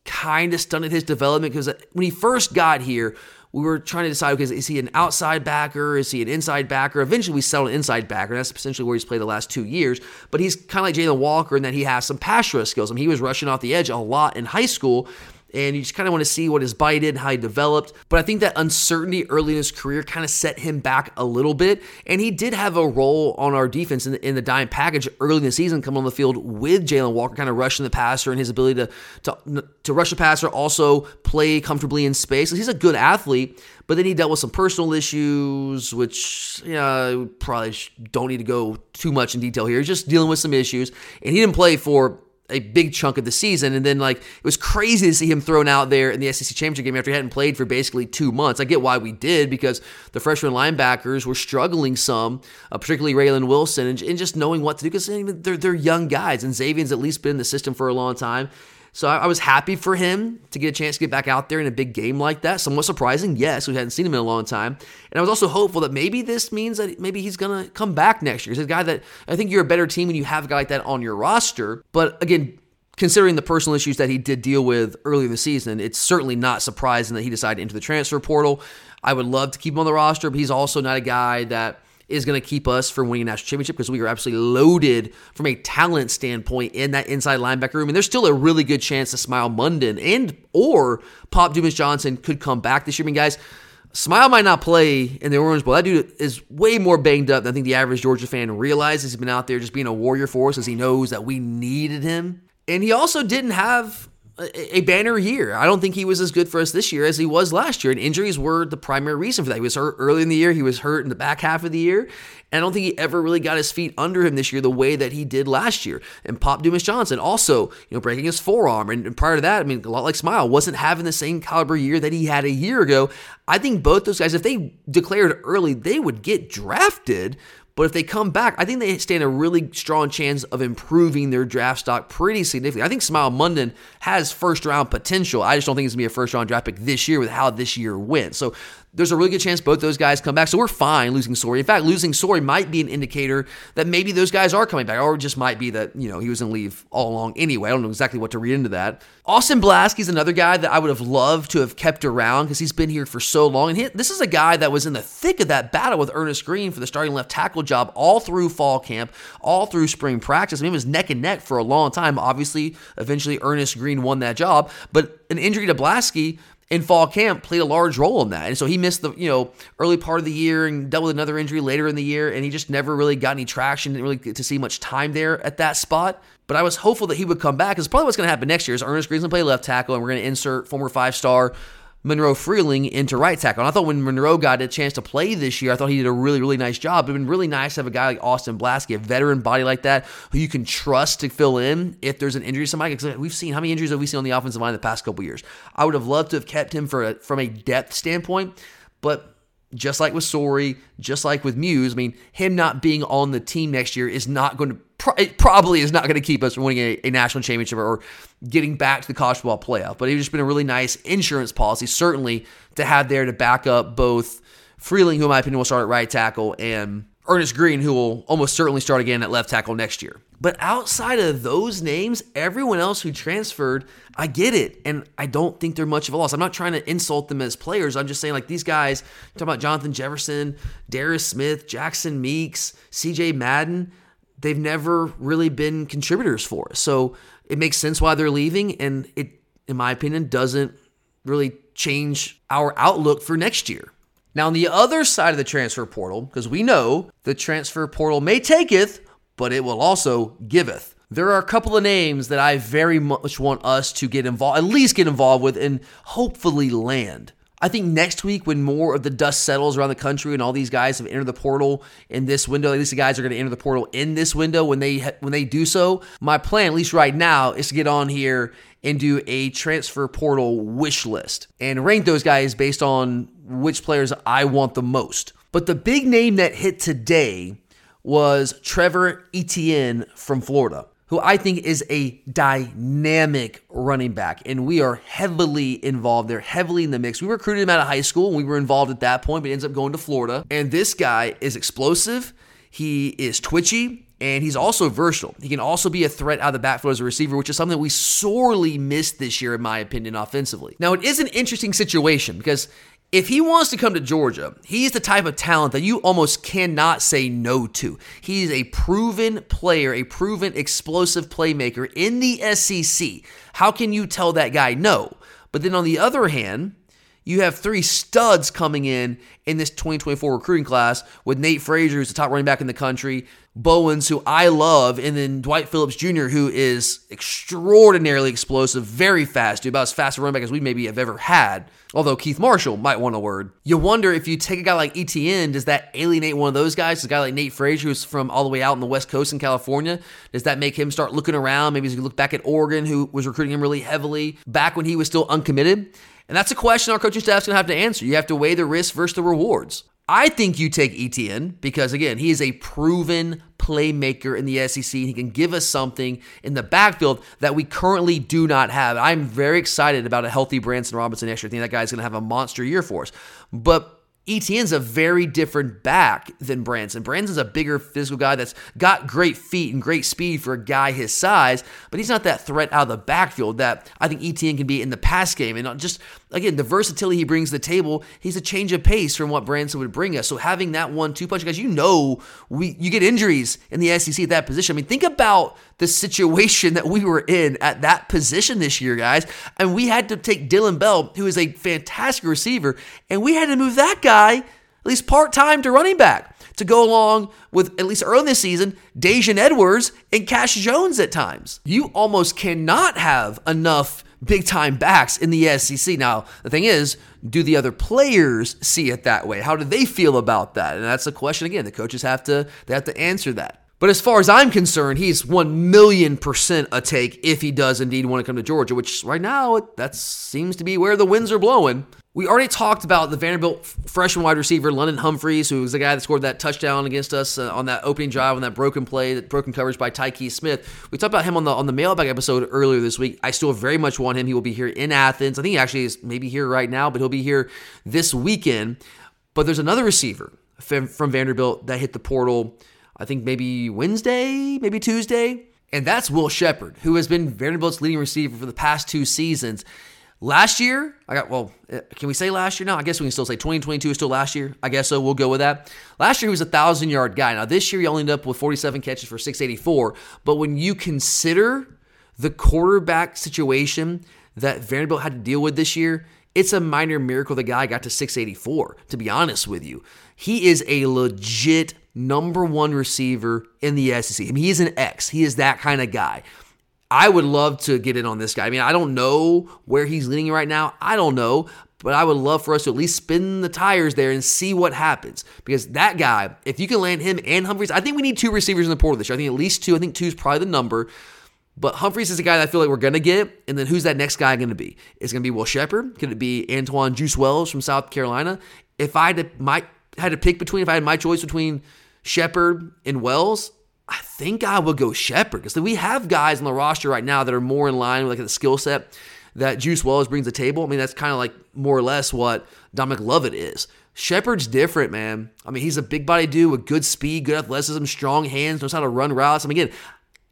kind of stunted his development because when he first got here, we were trying to decide, okay, is he an outside backer? Is he an inside backer? Eventually, we settled an inside backer. That's essentially where he's played the last two years. But he's kind of like Jalon Walker in that he has some pass rush skills. I mean, he was rushing off the edge a lot in high school, and you just kind of want to see what his bite did, how he developed. But I think that uncertainty early in his career kind of set him back a little bit. And he did have a role on our defense in the, in the dime package early in the season, coming on the field with Jalon Walker, kind of rushing the passer and his ability to, to, to rush the passer, also play comfortably in space. He's a good athlete. But then he dealt with some personal issues, which you know, probably don't need to go too much in detail here. He's just dealing with some issues, and he didn't play for a big chunk of the season. And then, like, it was crazy to see him thrown out there in the SEC championship game after he hadn't played for basically two months. I get why we did because the freshman linebackers were struggling some, uh, particularly Raylen Wilson, and, and, just knowing what to do because they're, they're young guys. And Xavier's at least been in the system for a long time. So I, I, was happy for him to get a chance to get back out there in a big game like that. Somewhat surprising, yes, we hadn't seen him in a long time. And I was also hopeful that maybe this means that maybe he's going to come back next year. He's a guy that I think you're a better team when you have a guy like that on your roster. But again, considering the personal issues that he did deal with earlier in the season, it's certainly not surprising that he decided to enter the transfer portal. I would love to keep him on the roster, but he's also not a guy that is going to keep us from winning a national championship because we are absolutely loaded from a talent standpoint in that inside linebacker room. And there's still a really good chance that Smael Mondon and or Pop Dumas Johnson could come back this year. I mean, guys, Smile might not play in the Orange Bowl. That dude is way more banged up than I think the average Georgia fan realizes. He's been out there just being a warrior for us as he knows that we needed him. And he also didn't have a banner year. I don't think he was as good for us this year as he was last year. And injuries were the primary reason for that. He was hurt early in the year, he was hurt in the back half of the year. And I don't think he ever really got his feet under him this year the way that he did last year. And Pop Dumas Johnson also, you know, breaking his forearm. And, prior to that, I mean, a lot like Smael wasn't having the same caliber year that he had a year ago. I think both those guys, if they declared early, they would get drafted. But if they come back, I think they stand a really strong chance of improving their draft stock pretty significantly. I think Smael Mondon has first round potential. I just don't think it's going to be a first round draft pick this year with how this year went. So there's a really good chance both those guys come back. So we're fine losing Sorey. In fact, losing Sorey might be an indicator that maybe those guys are coming back, or it just might be that, you know, he was going to leave all along anyway. I don't know exactly what to read into that. Austin Blaske another guy that I would have loved to have kept around because he's been here for so long. And he, this is a guy that was in the thick of that battle with Earnest Greene for the starting left tackle job all through fall camp, all through spring practice. I mean, it was neck and neck for a long time. Obviously, eventually Earnest Greene won that job, but an injury to Blaske in fall camp played a large role in that. And so he missed the, you know, early part of the year and dealt with another injury later in the year. And he just never really got any traction, didn't really get to see much time there at that spot. But I was hopeful that he would come back because probably what's going to happen next year is Earnest Greene's going to play left tackle and we're going to insert former five star Monroe Freeling into right tackle. And I thought when Monroe got a chance to play this year, I thought he did a really, really nice job. It'd been really nice to have a guy like Austin Blaske, a veteran body like that, who you can trust to fill in if there's an injury to somebody. Because we've seen how many injuries have we seen on the offensive line the past couple years. I would have loved to have kept him for a, from a depth standpoint, but just like with Sorey, just like with Mews, I mean, him not being on the team next year is not going to, it probably is not going to keep us from winning a, a, national championship or getting back to the college football playoff. But it's just been a really nice insurance policy, certainly to have there to back up both Freeling, who in my opinion will start at right tackle, and Earnest Greene, who will almost certainly start again at left tackle next year. But outside of those names, everyone else who transferred, I get it. And I don't think they're much of a loss. I'm not trying to insult them as players. I'm just saying, like, these guys, talking about Jonathan Jefferson, Darius Smith, Jackson Meeks, CJ Madden, they've never really been contributors for us. So it makes sense why they're leaving. And it, in my opinion, doesn't really change our outlook for next year. Now, on the other side of the transfer portal, because we know the transfer portal may taketh, but it will also giveth. There are a couple of names that I very much want us to get involved, at least get involved with, and hopefully land. I think next week, when more of the dust settles around the country and all these guys have entered the portal in this window, at least the guys are going to enter the portal in this window when they when they do so. My plan, at least right now, is to get on here and do a transfer portal wish list and rank those guys based on which players I want the most. But the big name that hit today was Trevor Etienne from Florida, who I think is a dynamic running back. And we are heavily involved there, heavily in the mix. We recruited him out of high school and we were involved at that point, but he ends up going to Florida. And this guy is explosive. He is twitchy and he's also versatile. He can also be a threat out of the backfield as a receiver, which is something that we sorely missed this year, in my opinion, offensively. Now, it is an interesting situation because if he wants to come to Georgia, he's the type of talent that you almost cannot say no to. He's a proven player, a proven explosive playmaker in the SEC. How can you tell that guy no? But then on the other hand, you have three studs coming in in this 2024 recruiting class with Nate Frazier, who's the top running back in the country, Bowens, who I love, and then Dwight Phillips Jr., who is extraordinarily explosive, very fast, dude, about as fast a running back as we maybe have ever had. Although Keith Marshall might want a word. You wonder if you take a guy like Etienne, does that alienate one of those guys? A guy like Nate Frazier, who's from all the way out on the West Coast in California, does that make him start looking around? Maybe he's look back at Oregon, who was recruiting him really heavily back when he was still uncommitted. And that's a question our coaching staff's going to have to answer. You have to weigh the risk versus the rewards. I think you take Etienne because, again, he is a proven playmaker in the SEC. He can give us something in the backfield that we currently do not have. I'm very excited about a healthy Branson Robinson next year. I think that guy's going to have a monster year for us. But Etienne's a very different back than Branson. Branson's a bigger physical guy that's got great feet and great speed for a guy his size, but he's not that threat out of the backfield that I think Etienne can be in the pass game. And just, again, the versatility he brings to the table, he's a change of pace from what Branson would bring us. So having that one two punch, guys, you know, we you get injuries in the SEC at that position. I mean, think about the situation that we were in at that position this year, guys. And we had to take Dillon Bell, who is a fantastic receiver, and we had to move that guy at least part time to running back to go along with, at least early this season, Daijun Edwards and Cash Jones at times. You almost cannot have enough big time backs in the SEC. Now, the thing is, do the other players see it that way? How do they feel about that? And that's a question again. The coaches have to they have to answer that. But as far as I'm concerned, he's 1 million percent a take if he does indeed want to come to Georgia, which right now, that seems to be where the winds are blowing. We already talked about the Vanderbilt freshman wide receiver, London Humphreys, who was the guy that scored that touchdown against us uh, on that opening drive on that broken play, that broken coverage by Tykee Smith. We talked about him on the on the mailbag episode earlier this week. I still very much want him. He will be here in Athens. I think he actually is maybe here right now, but he'll be here this weekend. But there's another receiver from Vanderbilt that hit the portal I think maybe Wednesday, maybe Tuesday. And that's Will Sheppard, who has been Vanderbilt's leading receiver for the past two seasons. Last year, I got, well, eh, can we say last year? No, I guess we can still say 2022 is still last year. I guess so. We'll go with that. Last year, he was a 1,000 yard guy. Now, this year, he only ended up with 47 catches for 684. But when you consider the quarterback situation that Vanderbilt had to deal with this year, it's a minor miracle the guy got to 684, to be honest with you. He is a legit number one receiver in the SEC. I mean, he's an X. He is that kind of guy. I would love to get in on this guy. I mean, I don't know where he's leading right now. I don't know, but I would love for us to at least spin the tires there and see what happens. Because that guy, if you can land him and Humphreys, I think we need two receivers in the portal this year. I think at least two. I think two is probably the number. But Humphreys is a guy that I feel like we're going to get. And then who's that next guy going to be? Is going to be Will Sheppard? Could it be Antwane Juice Wells from South Carolina? If I had to, my, had to pick between, if I had my choice between Sheppard and Wells, I think I would go Sheppard because we have guys on the roster right now that are more in line with like the skill set that Juice Wells brings to the table. I mean, that's kind of like more or less what Dominic Lovett is. Sheppard's different, man. I mean, he's a big body dude with good speed, good athleticism, strong hands, knows how to run routes. I mean, again,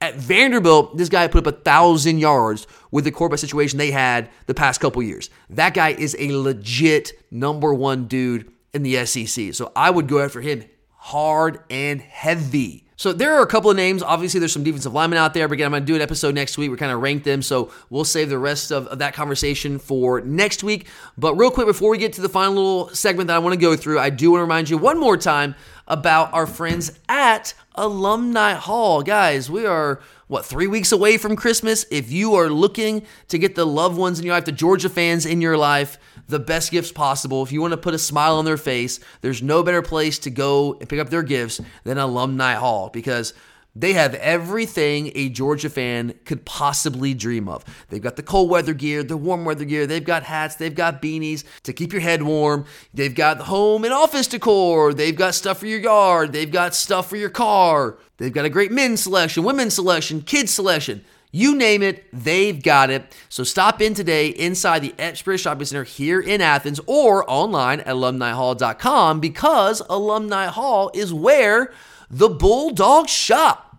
at Vanderbilt, this guy put up a thousand yards with the quarterback situation they had the past couple years. That guy is a legit number one dude in the SEC. So I would go after him hard and heavy. So there are a couple of names. Obviously, there's some defensive linemen out there. But again, I'm going to do an episode next week. We're kind of rank them. So we'll save the rest of, of, that conversation for next week. But real quick, before we get to the final little segment that I want to go through, I do want to remind you one more time about our friends at Alumni Hall. Guys, we are what, three weeks away from Christmas. If you are looking to get the loved ones in your life, the Georgia fans in your life, the best gifts possible, if you want to put a smile on their face, there's no better place to go and pick up their gifts than Alumni Hall because they have everything a Georgia fan could possibly dream of. They've got the cold weather gear, the warm weather gear, they've got hats, they've got beanies to keep your head warm, they've got home and office decor, they've got stuff for your yard, they've got stuff for your car, they've got a great men's selection, women's selection, kids selection. You name it, they've got it. So stop in today inside the Express Shopping Center here in Athens or online at alumnihall.com because Alumni Hall is where the Bulldog Shop.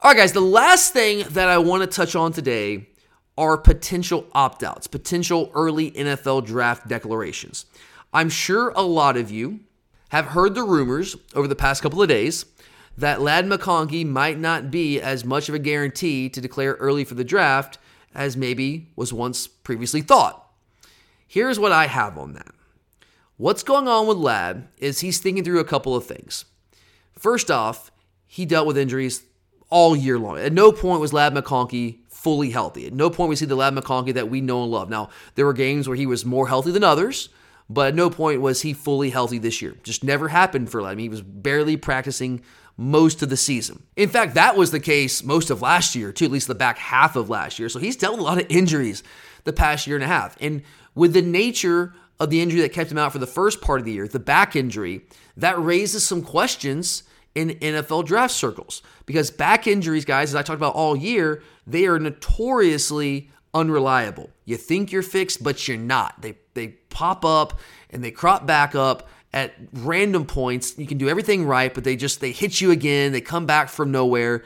All right, guys, the last thing that I want to touch on today are potential opt outs, potential early NFL draft declarations. I'm sure a lot of you have heard the rumors over the past couple of days that Ladd McConkey might not be as much of a guarantee to declare early for the draft as maybe was once previously thought. Here's what I have on that. What's going on with Ladd is he's thinking through a couple of things. First off, he dealt with injuries all year long. At no point was Ladd McConkey fully healthy. At no point we see the Ladd McConkey that we know and love. Now, there were games where he was more healthy than others, but at no point was he fully healthy this year. Just never happened for Ladd. I mean, he was barely practicing most of the season. In fact, that was the case most of last year, too, at least the back half of last year. So he's dealt with a lot of injuries the past year and a half. And with the nature of the injury that kept him out for the first part of the year, the back injury, that raises some questions in NFL draft circles. Because back injuries, guys, as I talked about all year, they are notoriously unreliable. You think you're fixed, but you're not. They they pop up and they crop back up at random points. You can do everything right, but they just they hit you again. They come back from nowhere,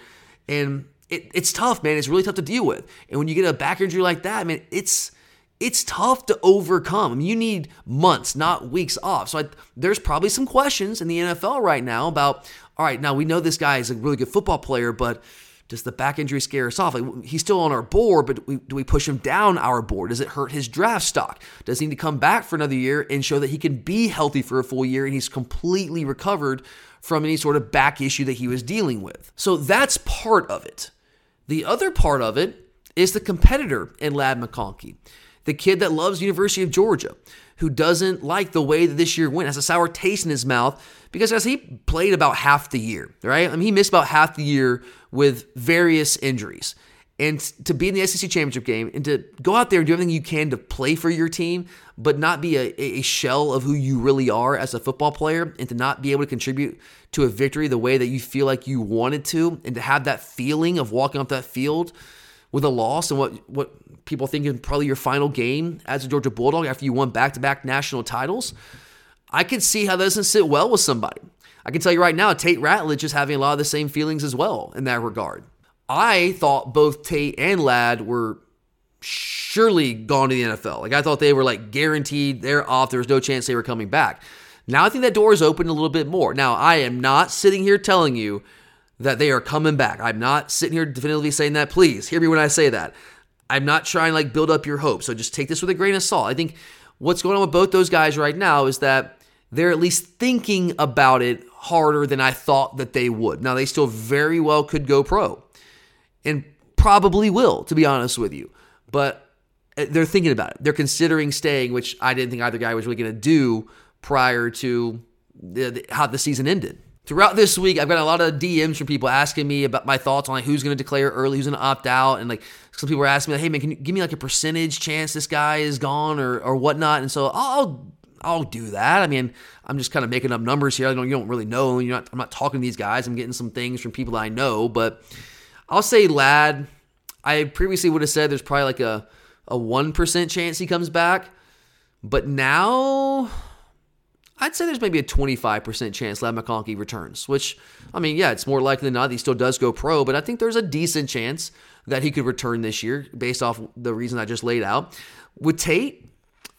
and it, it's tough, man. It's really tough to deal with. And when you get a back injury like that, I mean, it's it's tough to overcome. I mean, you need months, not weeks off. So I, there's probably some questions in the NFL right now about, all right, now we know this guy is a really good football player, but does the back injury scare us off? Like he's still on our board, but do we, do we push him down our board? Does it hurt his draft stock? Does he need to come back for another year and show that he can be healthy for a full year and he's completely recovered from any sort of back issue that he was dealing with? So that's part of it. The other part of it is the competitor in Ladd McConkey the kid that loves University of Georgia, who doesn't like the way that this year went, has a sour taste in his mouth because as he played about half the year, right? I mean, he missed about half the year with various injuries. And to be in the SEC championship game and to go out there and do everything you can to play for your team, but not be a, a shell of who you really are as a football player, and to not be able to contribute to a victory the way that you feel like you wanted to, and to have that feeling of walking off that field with a loss and what what people thinking probably your final game as a Georgia Bulldog after you won back to back national titles, I can see how that doesn't sit well with somebody. I can tell you right now, Tate Ratledge is having a lot of the same feelings as well in that regard. I thought both Tate and Ladd were surely gone to the NFL. Like I thought they were like guaranteed they're off. There was no chance they were coming back. Now I think that door is open a little bit more. Now I am not sitting here telling you that they are coming back. I'm not sitting here definitively saying that. Please hear me when I say that. I'm not trying to like build up your hope. So just take this with a grain of salt. I think what's going on with both those guys right now is that they're at least thinking about it harder than I thought that they would. Now they still very well could go pro and probably will, to be honest with you. But uh, they're thinking about it. They're considering staying, which I didn't think either guy was really going to do prior to the, the, how the season ended. Throughout this week, I've got a lot of DMs from people asking me about my thoughts on like who's going to declare early, who's going to opt out, and like some people were asking me, like, "Hey man, can you give me like a percentage chance this guy is gone or or whatnot?" And so I'll I'll do that. I mean, I'm just kind of making up numbers here. I don't you don't really know. You're not. I'm not talking to these guys. I'm getting some things from people I know, but I'll say Ladd. I previously would have said there's probably like a a one percent chance he comes back, but now I'd say there's maybe a 25% chance Ladd McConkey returns, which, I mean, yeah, it's more likely than not that he still does go pro, but I think there's a decent chance that he could return this year based off the reason I just laid out. With Tate,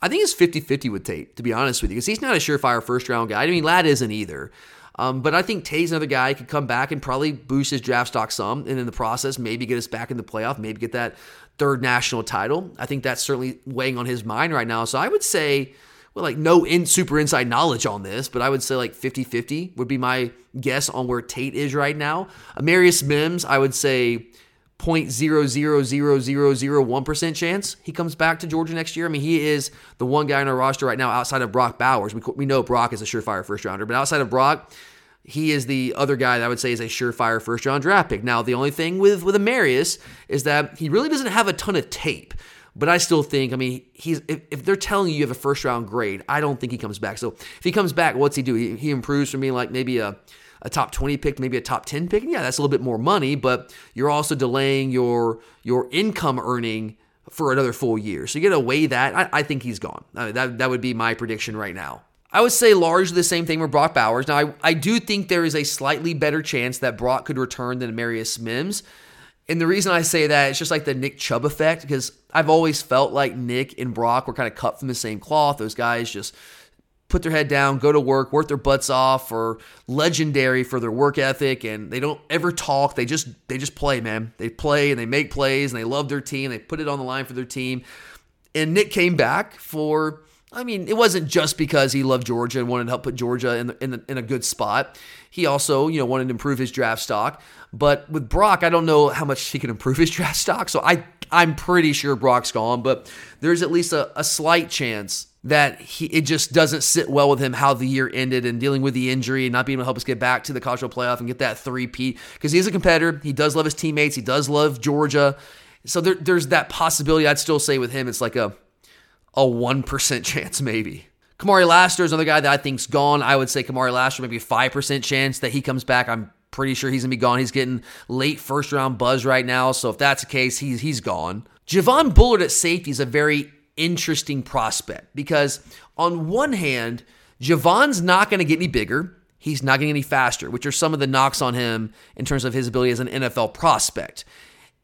I think it's 50 50 with Tate, to be honest with you, because he's not a surefire first round guy. I mean, Ladd isn't either. Um, but I think Tate's another guy could come back and probably boost his draft stock some, and in the process, maybe get us back in the playoff, maybe get that third national title. I think that's certainly weighing on his mind right now. So I would say well, like no in super inside knowledge on this, but I would say like 50 50 would be my guess on where Tate is right now. Amarius Mims, I would say 0.0000001% chance he comes back to Georgia next year. I mean, he is the one guy on our roster right now outside of Brock Bowers. We, we know Brock is a surefire first rounder, but outside of Brock, he is the other guy that I would say is a surefire first round draft pick. Now, the only thing with with Amarius is that he really doesn't have a ton of tape. But I still think, I mean, he's if, if, they're telling you you have a first round grade, I don't think he comes back. So if he comes back, what's he do? He, he improves from being like maybe a, a top 20 pick, maybe a top 10 pick. And yeah, that's a little bit more money, but you're also delaying your your income earning for another full year. So you get to weigh that. I, I think he's gone. I mean, that, that would be my prediction right now. I would say largely the same thing with Brock Bowers. Now, I, I do think there is a slightly better chance that Brock could return than Marius Mims. And the reason I say that it's just like the Nick Chubb effect because I've always felt like Nick and Brock were kind of cut from the same cloth. Those guys just put their head down, go to work, work their butts off, or legendary for their work ethic, and they don't ever talk. They just they just play, man. They play and they make plays and they love their team. They put it on the line for their team. And Nick came back for I mean, it wasn't just because he loved Georgia and wanted to help put Georgia in the, in, the, in a good spot. He also, you know, wanted to improve his draft stock. But with Brock, I don't know how much he can improve his (laughs) draft stock. So I, I'm pretty sure Brock's gone. But there's at least a, a slight chance that he it just doesn't sit well with him how the year ended and dealing with the injury and not being able to help us get back to the college playoff and get that three peat because he's a competitor. He does love his teammates. He does love Georgia. So there, there's that possibility. I'd still say with him, it's like a a 1% chance, maybe. Kamari Lassiter is another guy that I think's gone. I would say Kamari Lassiter maybe 5% chance that he comes back. I'm pretty sure he's to be gone. He's getting late first round buzz right now. So if that's the case, he's, he's gone. Javon Bullard at safety is a very interesting prospect because on one hand, Javon's not going to get any bigger. He's not getting any faster, which are some of the knocks on him in terms of his ability as an NFL prospect.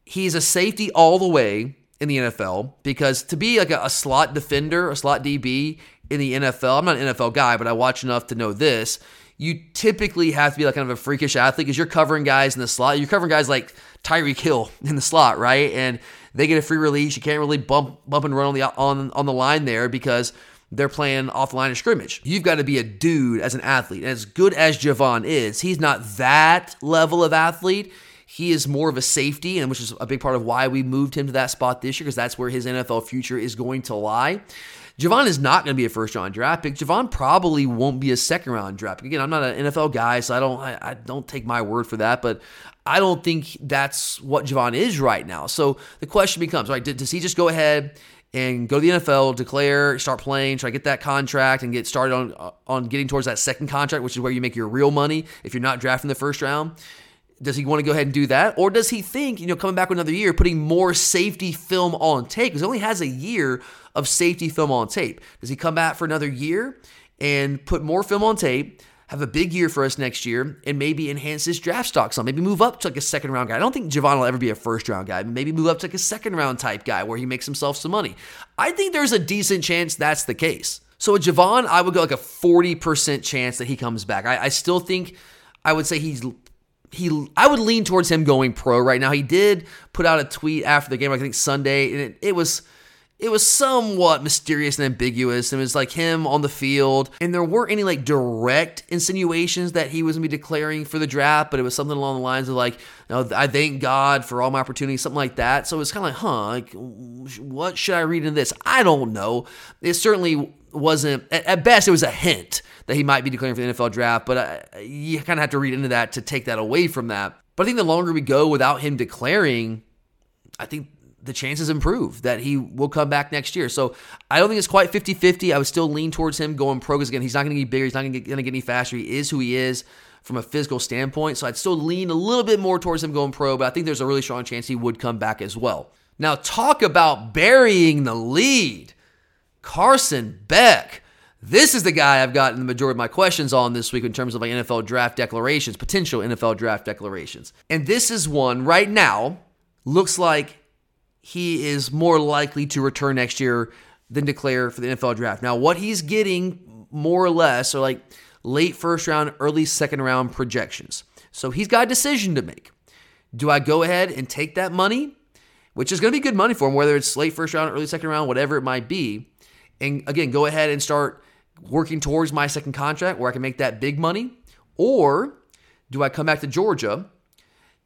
He's a safety all the way in the NFL because to be like a, a, slot defender, a slot DB in the NFL, I'm not an NFL guy, but I watch enough to know this. You typically have to be like kind of a freakish athlete because you're covering guys in the slot. You're covering guys like Tyreek Hill in the slot, right? And they get a free release. You can't really bump bump and run on the on on the line there because they're playing off the line of scrimmage. You've got to be a dude as an athlete. As good as Javon is, he's not that level of athlete. He is more of a safety, and which is a big part of why we moved him to that spot this year, because that's where his NFL future is going to lie. Javon is not going to be a first round draft pick. Javon probably won't be a second round draft pick. Again, I'm not an NFL guy, so I don't I, I, don't take my word for that, but I don't think that's what Javon is right now. So the question becomes, right, does he just go ahead and go to the NFL, declare, start playing, try to get that contract and get started on on getting towards that second contract, which is where you make your real money if you're not drafting the first round? Does he want to go ahead and do that? Or does he think, you know, coming back another year, putting more safety film on tape? Because he only has a year of safety film on tape. Does he come back for another year and put more film on tape, have a big year for us next year, and maybe enhance his draft stock some? Maybe move up to like a second round guy. I don't think Javon will ever be a first round guy. Maybe move up to like a second round type guy where he makes himself some money. I think there's a decent chance that's the case. So with Javon, I would go like a 40% chance that he comes back. I, I still think I would say he's he I would lean towards him going pro right now. He did put out a tweet after the game, I think Sunday, and it, it was it was somewhat mysterious and ambiguous. And It was like him on the field, and there weren't any like direct insinuations that he was gonna be declaring for the draft, but it was something along the lines of like, know, I thank God for all my opportunities, something like that. So it's kind of like, huh, like what should I read into this? I don't know. It certainly wasn't. At, best, it was a hint that he might be declaring for the NFL draft, but uh, you kind of have to read into that to take that away from that. But I think the longer we go without him declaring, I think the chances improve that he will come back next year. So I don't think it's quite 50 50. I would still lean towards him going pro because, again, he's not going to get bigger. He's not going to get any faster. He is who he is from a physical standpoint. So I'd still lean a little bit more towards him going pro, but I think there's a really strong chance he would come back as well. Now, talk about burying the lead. Carson Beck. This is the guy I've gotten the majority of my questions on this week in terms of like NFL draft declarations, potential NFL draft declarations. And this is one right now, looks like he is more likely to return next year than declare for the NFL draft. Now, what he's getting more or less are like late first round, early second round projections. So he's got a decision to make. Do I go ahead and take that money, which is going to be good money for him, whether it's late first round, early second round, whatever it might be, and again, go ahead and start working towards my second contract where I can make that big money? Or do I come back to Georgia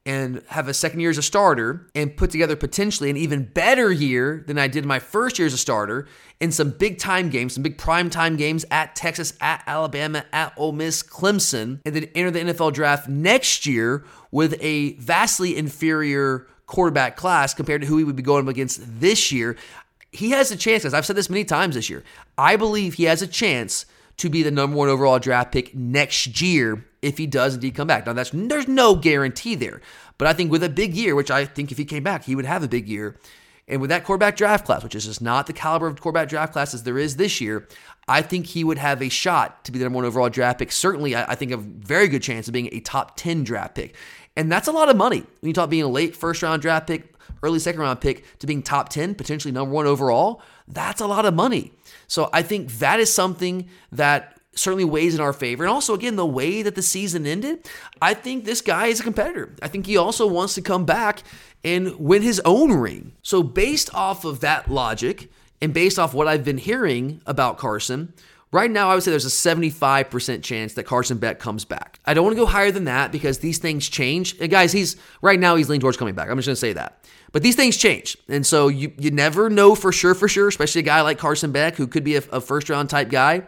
and have a second year as a starter and put together potentially an even better year than I did my first year as a starter in some big time games, some big prime time games at Texas, at Alabama, at Ole Miss, Clemson, and then enter the NFL draft next year with a vastly inferior quarterback class compared to who he would be going up against this year he has a chance, as I've said this many times this year. I believe he has a chance to be the number one overall draft pick next year if he does indeed come back. Now, that's there's no guarantee there, but I think with a big year, which I think if he came back, he would have a big year, and with that quarterback draft class, which is just not the caliber of quarterback draft class as there is this year, I think he would have a shot to be the number one overall draft pick. Certainly, I think a very good chance of being a top 10 draft pick. And that's a lot of money. When you talk being a late first round draft pick, early second round pick to being top 10, potentially number one overall, that's a lot of money. So I think that is something that certainly weighs in our favor. And also, again, the way that the season ended, I think this guy is a competitor. I think he also wants to come back and win his own ring. So, based off of that logic and based off what I've been hearing about Carson, Right now, I would say there's a 75% chance that Carson Beck comes back. I don't want to go higher than that because these things change. And guys, he's right now he's leaning towards coming back. I'm just going to say that. But these things change. And so you, you never know for sure, for sure, especially a guy like Carson Beck who could be a, a first round type guy.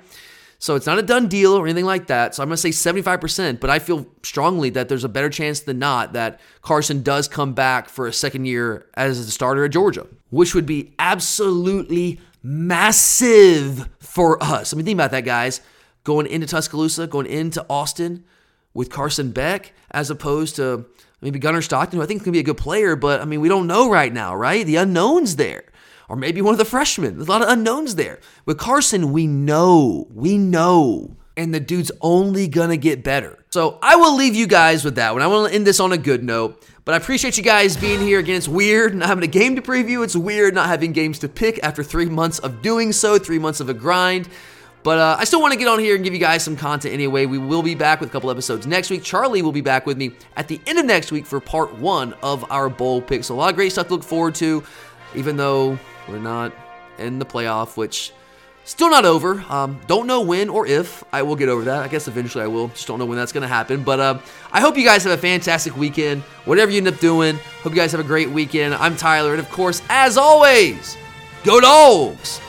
So it's not a done deal or anything like that. So I'm going to say 75%, but I feel strongly that there's a better chance than not that Carson does come back for a second year as the starter at Georgia, which would be absolutely massive for us. I mean, think about that, guys. Going into Tuscaloosa, going into Austin with Carson Beck, as opposed to maybe Gunnar Stockton, who I think is going to be a good player, but I mean, we don't know right now, right? The unknown's there. Or maybe one of the freshmen. There's a lot of unknowns there. With Carson, we know. We know. And the dude's only gonna get better. So I will leave you guys with that one. I want to end this on a good note. But I appreciate you guys being here. Again, it's weird not having a game to preview. It's weird not having games to pick after three months of doing so, three months of a grind. But uh, I still want to get on here and give you guys some content anyway. We will be back with a couple episodes next week. Charlie will be back with me at the end of next week for part one of our bowl picks. So a lot of great stuff to look forward to, even though we're not in the playoff, which Still not over. Um, don't know when or if I will get over that. I guess eventually I will. Just don't know when that's going to happen. But uh, I hope you guys have a fantastic weekend. Whatever you end up doing, hope you guys have a great weekend. I'm Tyler. And of course, as always, go dogs!